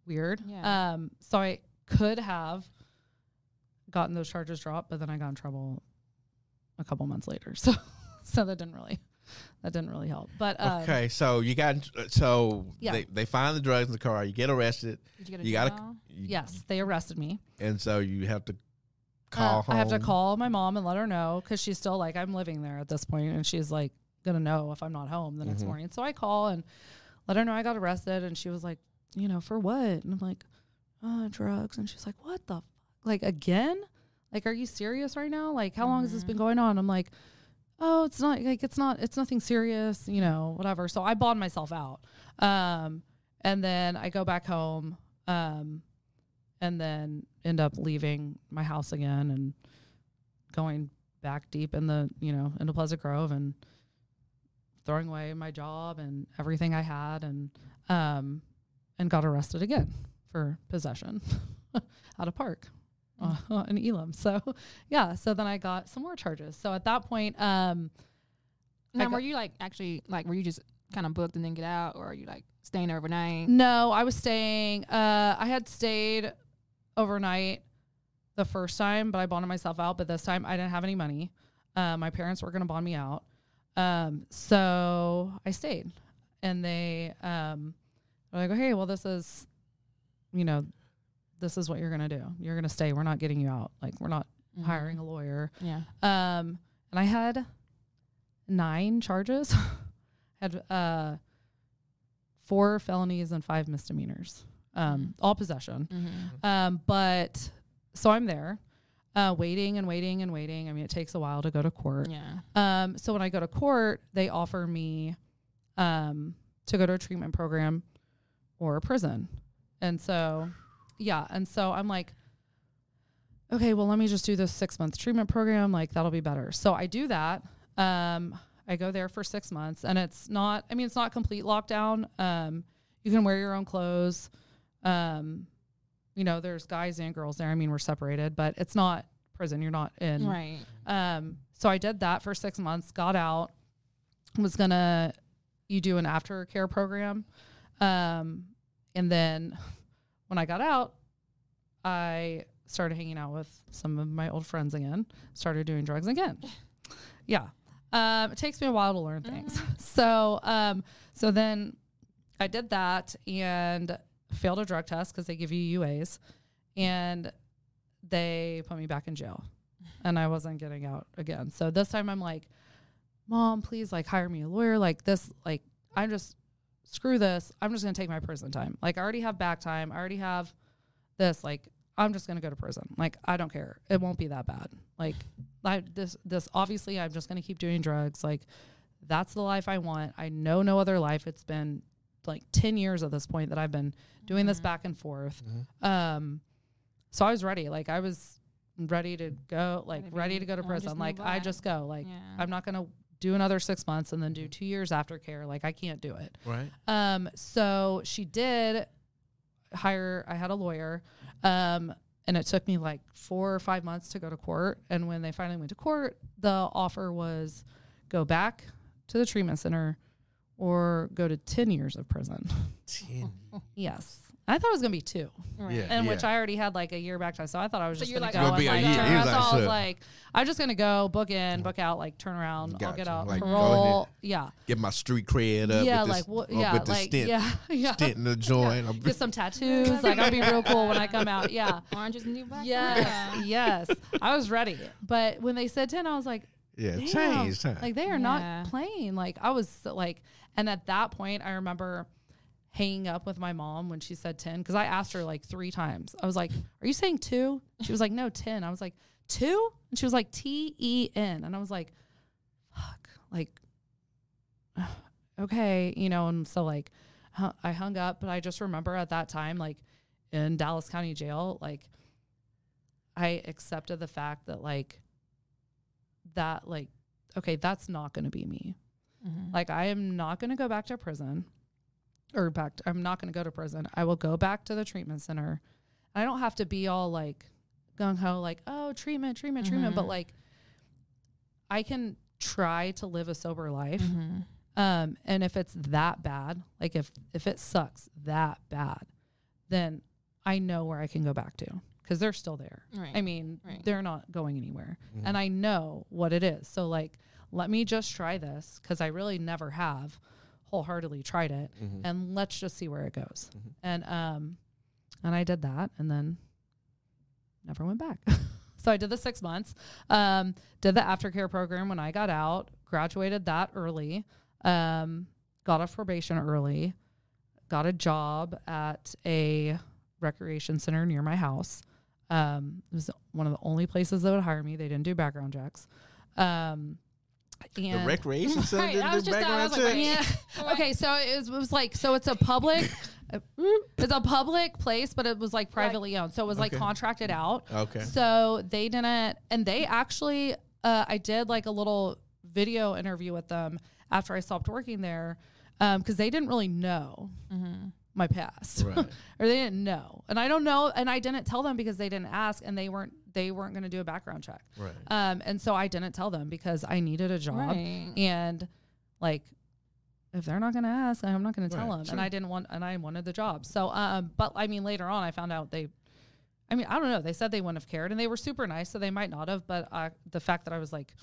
Speaker 3: weird.
Speaker 2: Yeah.
Speaker 3: Um so I could have gotten those charges dropped, but then I got in trouble a couple months later. So so that didn't really that didn't really help. But um,
Speaker 1: okay, so you got so
Speaker 3: Yeah.
Speaker 1: they they find the drugs in the car. You get arrested.
Speaker 2: Did you get a
Speaker 1: You gotta you-
Speaker 3: yes, they arrested me.
Speaker 1: and so you have to call home.
Speaker 3: I have to call my mom and let her know because she's still like I'm living there at this point, and she's like gonna know if I'm not home the next
Speaker 1: Mhm.
Speaker 3: morning. So I call and let her know I got arrested, and she was like, you know, for what? And I'm like, uh, drugs, and she's like, what the, f-? like again? Like, are you serious right now? Like, how long has this been going on? I'm like, oh, it's not like it's not it's nothing serious, you know, whatever. So I bawled myself out, um, and then I go back home, um, and then end up leaving my house again and going back deep in the you know into Pleasant Grove and throwing away my job and everything I had and um and got arrested again for possession at a park uh, in Elam. So yeah, so then I got some more charges. So at that point, um,
Speaker 2: Now, were you like actually like were you just kind of booked and then get out, or are you like staying overnight?
Speaker 3: no, I was staying. Uh, I had stayed overnight the first time, but I bonded myself out. But this time, I didn't have any money. Uh, my parents were going to bond me out, um, so I stayed. And they um, were like, "Okay, well, this is, you know, this is what you're going to do. You're going to stay. We're not getting you out. Like, we're not
Speaker 2: Mhm.
Speaker 3: hiring a lawyer."
Speaker 2: Yeah.
Speaker 3: Um, and I had nine charges. had uh, four felonies and five misdemeanors. Um, all possession.
Speaker 2: Mm-hmm.
Speaker 3: Um, but so I'm there, uh, waiting and waiting and waiting. I mean, it takes a while to go to court.
Speaker 2: Yeah.
Speaker 3: Um, so when I go to court, they offer me um, to go to a treatment program or a prison. And so, yeah. And so I'm like, okay, well, let me just do this six month treatment program. Like, that'll be better. So I do that. Um, I go there for six months, and it's not, I mean, it's not complete lockdown. Um, you can wear your own clothes. Um, you know, there's guys and girls there. I mean, we're separated, but it's not prison. You're not in.
Speaker 2: Right.
Speaker 3: Um, so I did that for six months, got out, was gonna you do an aftercare program. Um, and then when I got out, I started hanging out with some of my old friends again, started doing drugs again. yeah. Um, it takes me a while to learn things. So, um, so then I did that and failed a drug test because they give you UAs, and they put me back in jail, and I wasn't getting out again. So this time I'm like, Mom, please like hire me a lawyer. Like this, like I'm just screw this. I'm just gonna take my prison time. Like I already have back time. I already have this. Like I'm just gonna go to prison. Like I don't care. It won't be that bad. Like I this this obviously I'm just gonna keep doing drugs. Like that's the life I want. I know no other life. It's been like 10 years at this point that I've been doing this back and forth. Um so I was ready. Like I was ready to go like
Speaker 2: Ready to
Speaker 3: ready to go to
Speaker 2: wanna
Speaker 3: prison. Like I just go. Like
Speaker 2: Yeah.
Speaker 3: I'm not gonna do another six months and then do two years aftercare. Like I can't do it.
Speaker 1: Right.
Speaker 3: Um, so she did hire. I had a lawyer, um, and it took me like four or five months to go to court. And when they finally went to court, the offer was go back to the treatment center or go to ten years of prison.
Speaker 1: Ten.
Speaker 3: yes, I thought it was gonna be two,
Speaker 2: Right.
Speaker 1: Yeah.
Speaker 3: and which I already had like a year back time. So I thought I was
Speaker 2: So
Speaker 3: just gonna
Speaker 2: like,
Speaker 3: go.
Speaker 1: Gonna
Speaker 3: and,
Speaker 1: be a
Speaker 3: like,
Speaker 1: year.
Speaker 3: turn
Speaker 1: He was like,
Speaker 3: so I was like, I'm just gonna go book in, book out, like turn around. I'll get
Speaker 1: Gotcha.
Speaker 3: out
Speaker 1: Like, go
Speaker 3: parole. Yeah,
Speaker 1: Get my street cred up.
Speaker 3: yeah,
Speaker 1: with
Speaker 3: like
Speaker 1: this, up uh,
Speaker 3: Yeah,
Speaker 1: with the
Speaker 3: like
Speaker 1: stint,
Speaker 3: yeah, yeah.
Speaker 1: stint in the joint. I'm-
Speaker 3: Get some tattoos. like I'll be real cool when I come out. Yeah.
Speaker 2: Orange is the new black.
Speaker 3: Yes. yes. I was ready. But when they said 10, I was like,
Speaker 1: yeah,
Speaker 3: Damn.
Speaker 1: change time.
Speaker 3: like they are
Speaker 2: Yeah.
Speaker 3: not playing. Like I was like, and at that point, I remember hanging up with my mom when she said 10 because I asked her like three times. I was like, Are you saying two? She was like, No, 10. I was like, Two? And she was like, T E N. And I was like, Fuck. Like, okay. You know, and so like I hung up, but I just remember at that time, like in Dallas County Jail, like I accepted the fact that like that like okay, that's not going to be me.
Speaker 2: Mhm.
Speaker 3: Like I am not going to go back to prison or back to, I'm not going to go to prison. I will go back to the treatment center. I don't have to be all like gung ho like, "Oh, treatment, treatment, treatment," but
Speaker 2: Mhm.
Speaker 3: like I can try to live a sober life.
Speaker 2: Mhm.
Speaker 3: Um, and if it's that bad, like if if it sucks that bad, then I know where I can go back to because they're still there.
Speaker 2: Right.
Speaker 3: I mean,
Speaker 2: Right.
Speaker 3: they're not going anywhere,
Speaker 1: Mhm.
Speaker 3: and I know what it is. So like, let me just try this because I really never have wholeheartedly tried it,
Speaker 1: Mhm.
Speaker 3: and let's just see where it goes.
Speaker 1: Mhm.
Speaker 3: And um, and I did that, and then never went back. so I did the six months. Um, did the aftercare program when I got out. Graduated that early. Um, got off probation early. Got a job at a recreation center near my house. Um, it was one of the only places that would hire me. They didn't do background checks. Um,
Speaker 1: the recreation center
Speaker 2: Right, I was
Speaker 1: do
Speaker 2: just- I was like,
Speaker 1: checks?
Speaker 2: wait.
Speaker 3: yeah. Okay, so it was, it was like so it's a public it's a public place, but it was like privately owned. So it was like
Speaker 1: Okay.
Speaker 3: contracted out.
Speaker 1: Okay.
Speaker 3: So they didn't and they actually uh, I did like a little video interview with them after I stopped working there because they didn't really know
Speaker 2: Mhm.
Speaker 3: my past
Speaker 1: Right.
Speaker 3: or they didn't know and i don't know and i didn't tell them because they didn't ask and they weren't they weren't going to do a background check.
Speaker 1: Right.
Speaker 3: um and so i didn't tell them because i needed a job.
Speaker 2: Right.
Speaker 3: and like if they're not going to ask i'm not going to tell
Speaker 1: Right,
Speaker 3: them.
Speaker 1: Sure.
Speaker 3: and i didn't want and i wanted the job. So um but i mean later on i found out they i mean i don't know. They said they wouldn't have cared and they were super nice so they might not have but uh, the fact that i was like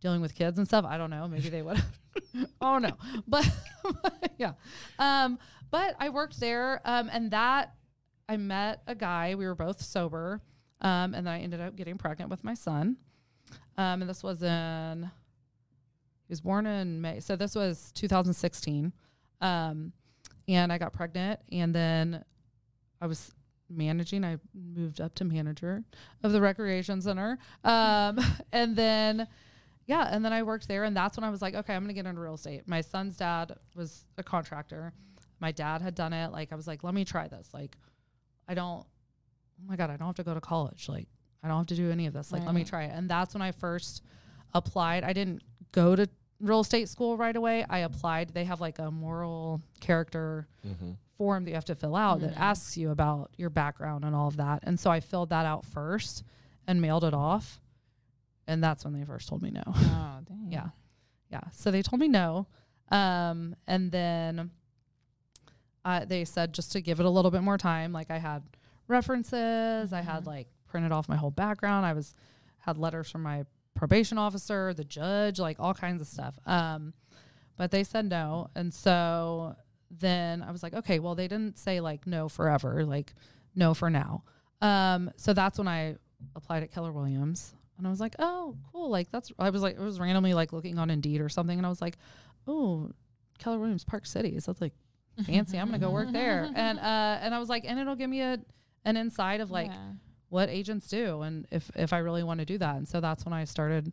Speaker 3: dealing with kids and stuff i don't know. Maybe they would have. Oh no but yeah. Um but i worked there um and that i met a guy. We were both sober um and then i ended up getting pregnant with my son um and this was in he was born in may so this was 2016 um and i got pregnant and then i was managing i moved up to manager of the recreation center um and then yeah, and then I worked there, and that's when I was like, okay, I'm gonna get into real estate. My son's dad was a contractor. My dad had done it. Like I was like, let me try this. Like, I don't. Oh my god, I don't have to go to college. Like, I don't have to do any of this. Like, let me try it. And that's when I first applied. I didn't go to real estate school right away. I applied. They have like a moral character
Speaker 1: Mm-hmm.
Speaker 3: form that you have to fill out that
Speaker 2: Mhm.
Speaker 3: asks you about your background and all of that. And so I filled that out first and mailed it off. And that's when they first told me no.
Speaker 2: Oh, dang.
Speaker 3: Yeah. Yeah. So they told me no. Um, and then uh, they said just to give it a little bit more time. Like I had references, I had
Speaker 2: Mhm.
Speaker 3: like printed off my whole background. I was had letters from my probation officer, the judge, like all kinds of stuff. Um, but they said no, and so then I was like, okay, well they didn't say like no forever, like no for now. Um, so that's when I applied at Keller Williams, and I was like, oh, cool, like that's. I was like, it was randomly like looking on Indeed or something, and I was like, oh, Keller Williams Park Cities. So it's like fancy. I'm gonna go work there, and uh, and I was like, and it'll give me a an inside of like
Speaker 2: Yeah.
Speaker 3: what agents do and if if I really want to do that. And so that's when I started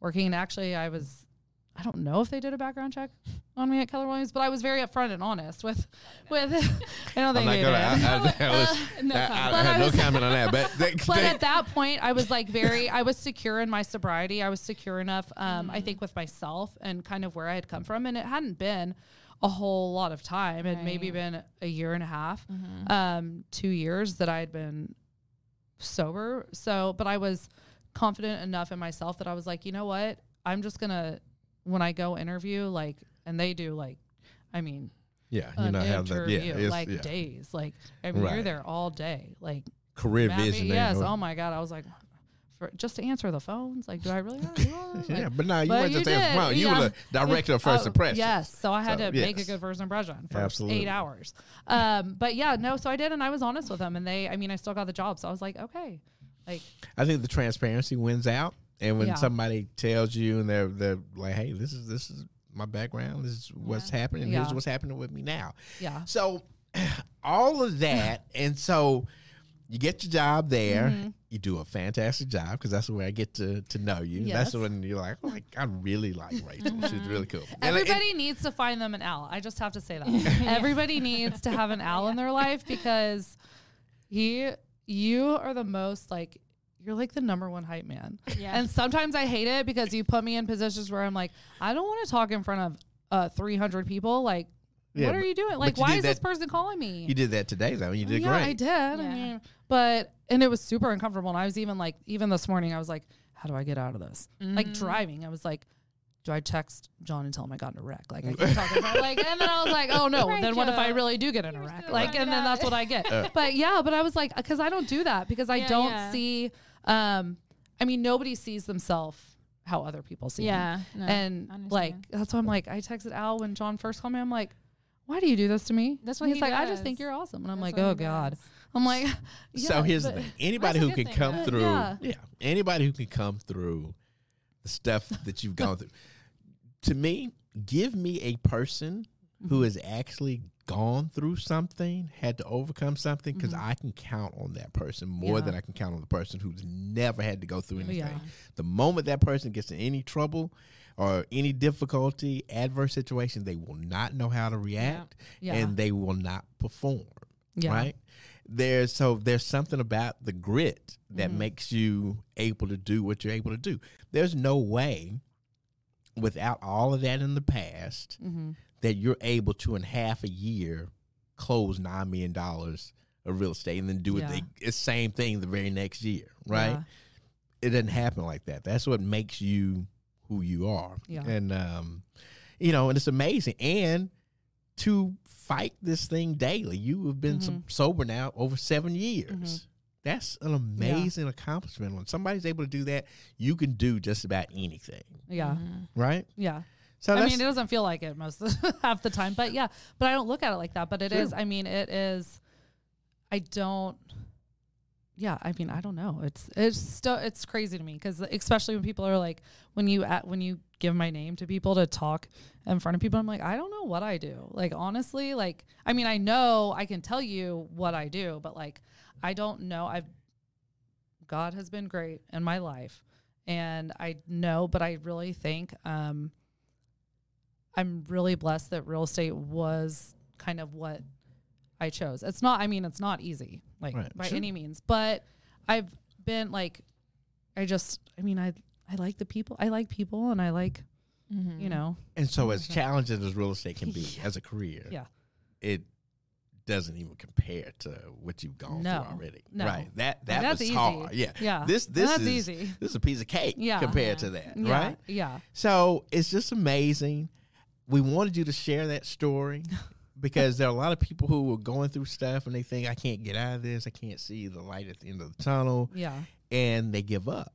Speaker 3: working. And actually, I was I don't know if they did a background check on me at Keller Williams, but I was very upfront and honest with with. I don't
Speaker 1: I'm
Speaker 3: think
Speaker 1: not
Speaker 3: they
Speaker 1: gonna.
Speaker 3: did.
Speaker 1: I, I, I, was,
Speaker 2: No
Speaker 1: I, I,
Speaker 2: comment.
Speaker 1: Had
Speaker 3: But
Speaker 1: no comment on that. But, they,
Speaker 3: but
Speaker 1: they-
Speaker 3: at that point, I was like very, I was secure in my sobriety. I was secure enough, um,
Speaker 2: Mm-hmm.
Speaker 3: I think, with myself and kind of where I had come from. And it hadn't been a whole lot of time. It had maybe been a year and a half,
Speaker 2: Mhm.
Speaker 3: um, two years that I had been sober. So, but I was confident enough in myself that I was like, you know what? I'm just going to, when I go interview, like, and they do like, I mean,
Speaker 1: yeah, you
Speaker 3: an
Speaker 1: know how the yeah,
Speaker 3: like
Speaker 1: yeah.
Speaker 3: days, like, I mean, you're there all day, like,
Speaker 1: career vision.
Speaker 3: Yes. Oh my god. I was like, for, just to answer the phones. Like, do I really? Want to do all this?
Speaker 1: yeah,
Speaker 3: Like,
Speaker 1: but no, you
Speaker 3: but
Speaker 1: weren't just
Speaker 3: you
Speaker 1: answering the phone. You
Speaker 3: yeah.
Speaker 1: were the director of first
Speaker 3: oh,
Speaker 1: impression.
Speaker 3: Yes. So I had
Speaker 1: So,
Speaker 3: to make a good first impression for
Speaker 1: Absolutely.
Speaker 3: eight hours. Um, but yeah, no. So I did, and I was honest with them, and they. I mean, I still got the job. So I was like, okay, like,
Speaker 1: I think the transparency wins out, and when
Speaker 3: Yeah.
Speaker 1: somebody tells you and they're they're like, "Hey, this is this is my background. This is what's
Speaker 2: Yeah.
Speaker 1: happening.
Speaker 3: Yeah.
Speaker 1: Here's what's happening with me now."
Speaker 3: yeah,
Speaker 1: So all of that, and so you get your job there.
Speaker 3: Mm-hmm.
Speaker 1: You do a fantastic job because that's where I get to to know you.
Speaker 3: Yes.
Speaker 1: That's when you're like, oh, like I really like Rachel. She's really cool. And- and-
Speaker 3: Everybody needs to find them an Al. I just have to say that. Everybody needs to have an Al in their life because he, you are the most like, you're like the number one hype man.
Speaker 2: Yeah.
Speaker 3: And sometimes I hate it because you put me in positions where I'm like, I don't want to talk in front of uh, 300 people. Like,
Speaker 1: Yeah,
Speaker 3: what are
Speaker 1: but-
Speaker 3: you doing? Like,
Speaker 1: you
Speaker 3: why
Speaker 1: did
Speaker 3: is this person calling me?
Speaker 1: you did that today though. You did
Speaker 3: yeah,
Speaker 1: great.
Speaker 3: I did. I mean, but and it was super uncomfortable. And I was even like, even this morning, I was like, how do I get out of this? Like driving, I was like, do I text John and tell him I got in a wreck? Like I keep talking about like, and then I was like, oh no,
Speaker 2: Right,
Speaker 3: then what if I really do get in a wreck? Like, and then
Speaker 2: out.
Speaker 3: that's what I get. but yeah, but I was like, because I don't do that because I
Speaker 2: Yeah,
Speaker 3: don't
Speaker 2: yeah.
Speaker 3: see. um I mean, nobody sees themselves how other people see
Speaker 2: Yeah. no,
Speaker 3: and like that's why I'm like, I texted Al when John first called me. I'm like, why do you do this to me?
Speaker 2: That's what
Speaker 3: he's
Speaker 2: he
Speaker 3: like. I just think you're awesome, and I'm
Speaker 2: That's
Speaker 3: like, oh god.
Speaker 2: does.
Speaker 3: I'm like,
Speaker 1: so here's the thing: anybody who can
Speaker 2: thing,
Speaker 1: come
Speaker 2: though.
Speaker 1: through,
Speaker 3: Yeah.
Speaker 1: yeah, anybody who can come through the stuff that you've gone through. To me, give me a person
Speaker 3: Mm-hmm.
Speaker 1: who has actually gone through something, had to overcome something, because I can count on that person more
Speaker 3: Mm-hmm. Yeah.
Speaker 1: than I can count on the person who's never had to go through anything.
Speaker 3: Yeah.
Speaker 1: The moment that person gets in any trouble or any difficulty, adverse situation, they will not know how to react
Speaker 3: Yeah.
Speaker 1: and they will not perform
Speaker 3: Yeah.
Speaker 1: right? There's so there's something about the grit that
Speaker 3: Mm-hmm.
Speaker 1: makes you able to do what you're able to do. There's no way without all of that in the past
Speaker 3: Mm-hmm.
Speaker 1: that you're able to in half a year close nine million dollars of real estate and then do it the same thing the very next year, right?
Speaker 3: Yeah.
Speaker 1: It doesn't happen like that. That's what makes you who you are.
Speaker 3: Yeah.
Speaker 1: And um, you know, and it's amazing. And to fight this thing daily, you have been so-
Speaker 3: Mm-hmm.
Speaker 1: sober now over seven years. That's an amazing accomplishment. When somebody's able to do that, you can do just about anything,
Speaker 3: Yeah.
Speaker 1: right?
Speaker 3: Yeah.
Speaker 1: So
Speaker 3: I mean, it doesn't feel like it most of the, half the time, but yeah, but I don't look at it like that. But it is.
Speaker 1: True.
Speaker 3: I mean, it is. I don't. Yeah, I mean, I don't know. It's it's still it's crazy to me because especially when people are like when you at when you give my name to people to talk in front of people, I'm like, I don't know what I do. Like honestly, like I mean, I know I can tell you what I do, but like I don't know. I've God has been great in my life, and I know, but I really think um, I'm really blessed that real estate was kind of what I chose. It's not, I mean, it's not easy, like
Speaker 1: Right.
Speaker 3: by
Speaker 1: Sure.
Speaker 3: any means, but I've been like, I just, I mean, I, I like the people, I like people, and I like,
Speaker 2: Mm-hmm.
Speaker 3: you know,
Speaker 1: and so as challenging as real estate can be as a career,
Speaker 3: Yeah.
Speaker 1: it doesn't even compare to what you've gone
Speaker 3: No.
Speaker 1: through already.
Speaker 3: No.
Speaker 1: Right. That that
Speaker 3: that's
Speaker 1: was
Speaker 3: easy.
Speaker 1: hard. Yeah.
Speaker 3: Yeah.
Speaker 1: This this
Speaker 3: That's
Speaker 1: is
Speaker 3: easy.
Speaker 1: this is a piece of cake
Speaker 3: Yeah.
Speaker 1: compared to that.
Speaker 3: yeah,
Speaker 1: Right.
Speaker 3: yeah,
Speaker 1: So it's just amazing. We wanted you to share that story because there are a lot of people who are going through stuff and they think I can't get out of this. I can't see the light at the end of the tunnel,
Speaker 3: Yeah.
Speaker 1: and they give up.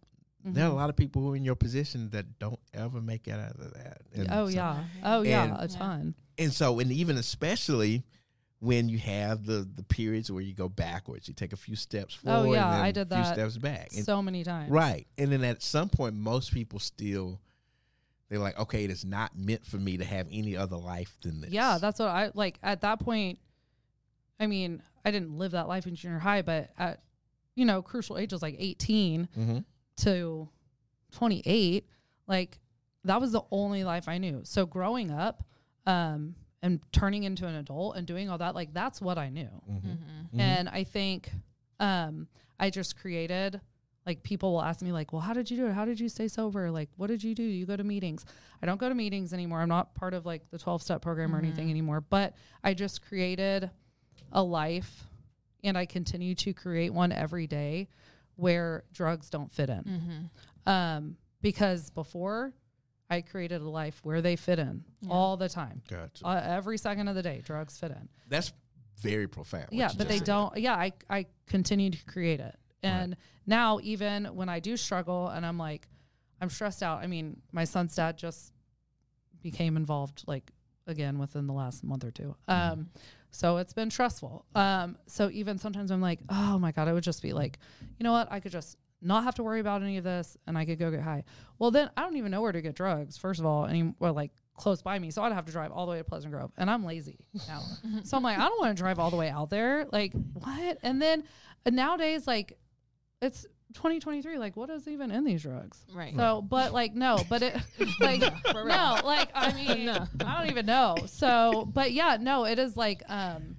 Speaker 1: There are a
Speaker 3: Mhm.
Speaker 1: lot of people who are in your position that don't ever make it out of that. And
Speaker 3: Oh
Speaker 1: so-
Speaker 3: yeah. Oh yeah.
Speaker 1: And-
Speaker 3: a ton.
Speaker 1: and so and even especially when you have the the periods where you go backwards, you take a few steps forward. Oh, yeah,
Speaker 3: I did
Speaker 1: a few
Speaker 3: that
Speaker 1: steps back, And-
Speaker 3: So many times.
Speaker 1: right? And then at some point, most people still they're like, okay, it is not meant for me to have any other life than this.
Speaker 3: Yeah, that's what I like at that point. I mean, I didn't live that life in junior high, but at you know, crucial age was like 18
Speaker 1: hmm
Speaker 3: to 28, like that was the only life I knew. So growing up um and turning into an adult and doing all that, like that's what I knew.
Speaker 1: hmm
Speaker 2: Mm-hmm.
Speaker 3: And I think um I just created like people will ask me like, "Well, how did you do it? How did you stay sober? Like, what did you do? You go to meetings?" I don't go to meetings anymore. I'm not part of like the 12 step program or anything anymore, but I just created a life and I continue to create one every day where drugs don't fit in.
Speaker 2: Mm-hmm.
Speaker 3: Um because before I created a life where they fit in
Speaker 2: Yeah.
Speaker 3: all the time.
Speaker 1: Gotcha.
Speaker 3: Uh, every second of the day, drugs fit in.
Speaker 1: That's very profound.
Speaker 3: Yeah, but they
Speaker 1: said.
Speaker 3: don't. Yeah, I I continue to create it, and now even when I do struggle and I'm like, I'm stressed out. I mean, my son's dad just became involved like again within the last month or two.
Speaker 1: Mm-hmm.
Speaker 3: So it's been stressful. Um, so even sometimes I'm like, oh my god, I would just be like, you know what, I could just not have to worry about any of this, and I could go get high. Well, then I don't even know where to get drugs. First of all, any or like close by me, so I'd have to drive all the way to Pleasant Grove, and I'm lazy now. so I'm like, I don't want to drive all the way out there. Like what? And then uh, nowadays, like it's 2023. Like what is even in these drugs?
Speaker 2: Right.
Speaker 3: So, but like no, but it like
Speaker 2: For
Speaker 3: no, like I mean,
Speaker 2: No.
Speaker 3: I don't even know. So, but yeah, no, it is like um,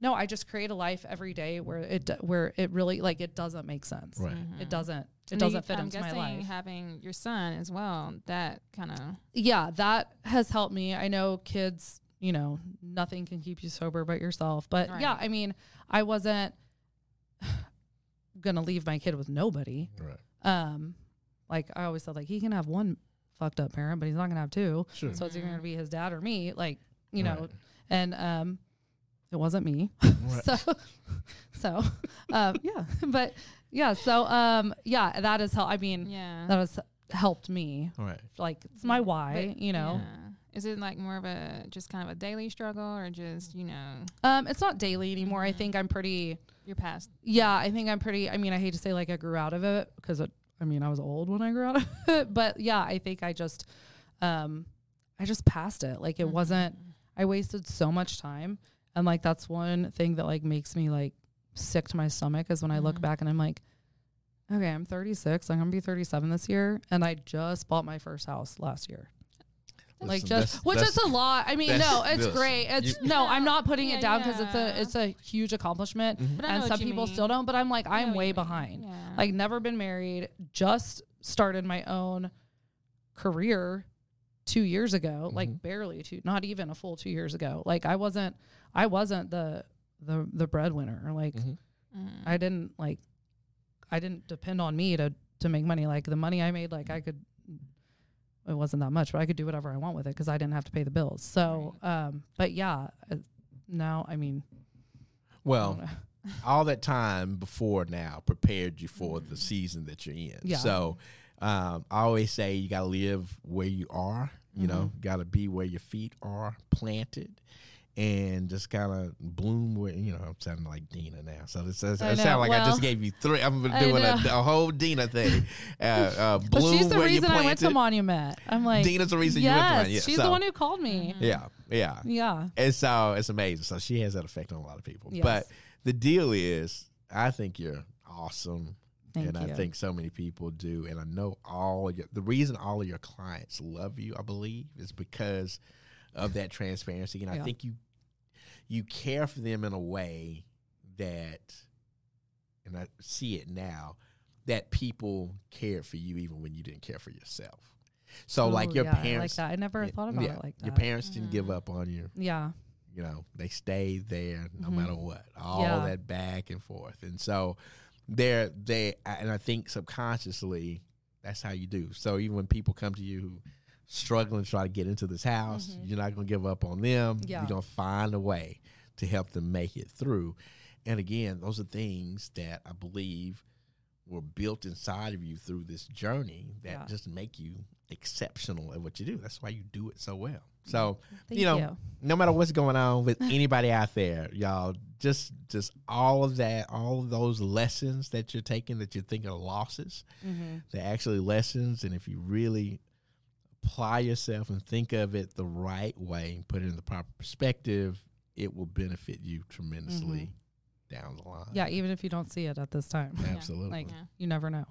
Speaker 3: no, I just create a life every day where it where it really like it doesn't make sense.
Speaker 1: Right.
Speaker 3: It doesn't. It
Speaker 2: And
Speaker 3: doesn't
Speaker 2: you-
Speaker 3: fit
Speaker 2: I'm
Speaker 3: into my
Speaker 2: guessing
Speaker 3: life.
Speaker 2: Having your son as well, that kind of
Speaker 3: yeah, that has helped me. I know kids, you know, nothing can keep you sober but yourself. But yeah, I mean, I wasn't gonna leave my kid with nobody.
Speaker 1: Right.
Speaker 3: Um, like I always said, like he can have one fucked up parent, but he's not gonna have two.
Speaker 1: Sure.
Speaker 3: So it's either gonna be his dad or me. Like you know,
Speaker 1: Right.
Speaker 3: and um, it wasn't me.
Speaker 1: Right.
Speaker 3: so, so, um, yeah, but yeah, so um, yeah, that is how. I mean,
Speaker 2: yeah.
Speaker 3: that has helped me.
Speaker 1: Right.
Speaker 3: Like it's my why, you know.
Speaker 2: Yeah. Is it like more of a just kind of a daily struggle or just, you know,
Speaker 3: Um, it's not daily anymore. I
Speaker 2: Mhm.
Speaker 3: think I'm pretty.
Speaker 2: your past?
Speaker 3: Yeah, I think I'm pretty. I mean, I hate to say like I grew out of it because it. I mean, I was old when I grew out of it, but yeah, I think I just, um, I just passed it. Like it wasn't. I wasted so much time, and like that's one thing that like makes me like sick to my stomach is when I look
Speaker 2: Mhm.
Speaker 3: back and I'm like, okay, I'm 36. I'm gonna be 37 this year, and I just bought my first house last year. Like just
Speaker 1: that's-
Speaker 3: which
Speaker 1: that's-
Speaker 3: is a lot. I mean,
Speaker 1: that's-
Speaker 3: no, it's
Speaker 1: listen,
Speaker 3: great. It's
Speaker 1: you-
Speaker 3: no, I'm not putting
Speaker 2: Yeah,
Speaker 3: it down because it's a it's a huge accomplishment,
Speaker 1: Mhm.
Speaker 2: But
Speaker 3: and some people
Speaker 2: mean.
Speaker 3: still don't. But I'm like,
Speaker 2: I
Speaker 3: I'm way behind.
Speaker 2: Yeah.
Speaker 3: Like never been married, just started my own career two years ago, like
Speaker 1: Mhm.
Speaker 3: barely two, not even a full two years ago. Like I wasn't, I wasn't the the the breadwinner. Like
Speaker 1: Mhm.
Speaker 2: Mhm.
Speaker 3: I didn't like, I didn't depend on me to to make money. Like the money I made, like I could. It wasn't that much, but I could do whatever I want with it because I didn't have to pay the bills. So, um, but yeah, uh, now I mean,
Speaker 1: Well,
Speaker 3: know.
Speaker 1: all that time before now prepared you for the season that you're in.
Speaker 3: Yeah.
Speaker 1: So um, I always say you got to live where you are. You know, got to be where your feet are planted. And just kind of bloom where you know I'm sounding like Dina now, so it sounds
Speaker 3: I
Speaker 1: it sound like I just gave you three. I'm
Speaker 3: I
Speaker 1: doing a, a whole Dina thing. Uh, uh,
Speaker 3: But
Speaker 1: bloom
Speaker 3: she's the reason I went to
Speaker 1: planted.
Speaker 3: Monument. I'm like,
Speaker 1: Dina's the reason you went to Monument. Yeah,
Speaker 3: she's
Speaker 1: so-
Speaker 3: the one who called me.
Speaker 1: Yeah, yeah.
Speaker 3: Yeah.
Speaker 1: And so it's amazing. So she has that effect on a lot of people.
Speaker 3: Yes.
Speaker 1: But the deal is, I think you're awesome.
Speaker 3: Thank
Speaker 1: and
Speaker 3: you.
Speaker 1: I think so many people do. And I know all your, the reason all of your clients love you, I believe, is because of that transparency. And I think you you care for them in a way that and I see it now, that people cared for you even when you didn't care for yourself. So like your
Speaker 3: yeah, I like
Speaker 1: parents
Speaker 3: that. I never
Speaker 1: yeah,
Speaker 3: thought about
Speaker 1: yeah,
Speaker 3: it like that.
Speaker 1: Your parents didn't
Speaker 2: Mhm.
Speaker 1: give up on you
Speaker 3: yeah.
Speaker 1: you know they stayed there no
Speaker 3: Mhm.
Speaker 1: matter what all
Speaker 3: Yeah.
Speaker 1: that back and forth and so they're they and i think subconsciously that's how you do so even when people come to you who struggling to try to get into this house.
Speaker 3: Mhm.
Speaker 1: You're not going to give up on them.
Speaker 3: Yeah.
Speaker 1: You're going to find a way to help them make it through. And again, those are things that I believe were built inside of you through this journey that
Speaker 3: Yeah.
Speaker 1: just make you exceptional at what you do. That's why you do it so well. So,
Speaker 3: Thank
Speaker 1: you know, no matter what's going on with anybody out there, y'all, just just all of that, all of those lessons that you're taking that you think are losses,
Speaker 3: Mm-hmm.
Speaker 1: they're actually lessons. And if you really apply yourself and think of it the right way and put it in the proper perspective, it will benefit you tremendously mm-hmm. down the line.
Speaker 3: Yeah, even if you don't see it at this time,
Speaker 2: Yeah.
Speaker 1: Absolutely.
Speaker 3: like
Speaker 2: Yeah.
Speaker 3: you never know.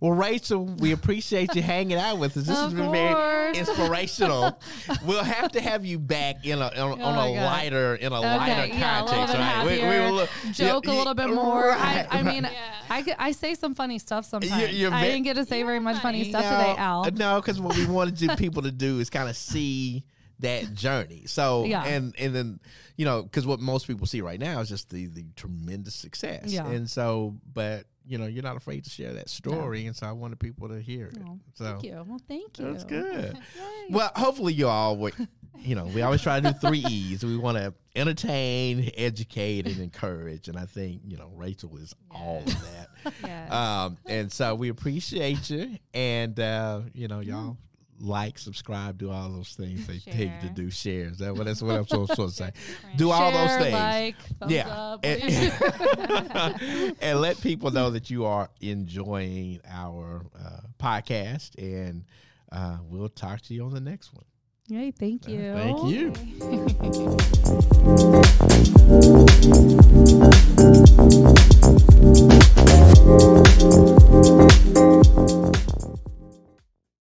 Speaker 1: Well, Rachel, we appreciate you hanging out with us. This has
Speaker 3: Of
Speaker 1: been very inspirational. we'll have to have you back in a on,
Speaker 3: Oh
Speaker 1: on a
Speaker 3: God.
Speaker 1: lighter in a lighter
Speaker 3: yeah,
Speaker 1: context, right? We- we will
Speaker 3: Joke
Speaker 1: yeah,
Speaker 3: a little bit more.
Speaker 1: right,
Speaker 3: I, I mean,
Speaker 2: Yeah.
Speaker 3: I, I say some funny stuff sometimes.
Speaker 1: you're
Speaker 3: I
Speaker 1: ve-
Speaker 3: didn't get to say very much funny
Speaker 2: funny.
Speaker 3: stuff today, Al.
Speaker 1: uh, No, because what we wanted you people to do is kind of see that journey. So
Speaker 3: Yeah.
Speaker 1: and and then you know because what most people see right now is just the the tremendous success.
Speaker 3: Yeah.
Speaker 1: And so, but you know, you're not afraid to share that story, and so I wanted people to hear it.
Speaker 3: Oh,
Speaker 1: so
Speaker 3: Thank you. Well, thank you.
Speaker 1: that's good. Well, hopefully you all would. You know, we always try to do three E's. We want to entertain, educate, and encourage. And I think you know Rachel is all of that.
Speaker 2: Yes.
Speaker 1: Um, and so we appreciate you, and uh, you know, y'all like, subscribe, do all those things they tell you to do. Shares. That what that's what I'm supposed to say? Do all those things.
Speaker 3: Like,
Speaker 1: yeah,
Speaker 3: up.
Speaker 1: and, and let people know that you are enjoying our uh, podcast, and uh, we'll talk to you on the next one.
Speaker 3: Yay, thank you.
Speaker 1: Thank you.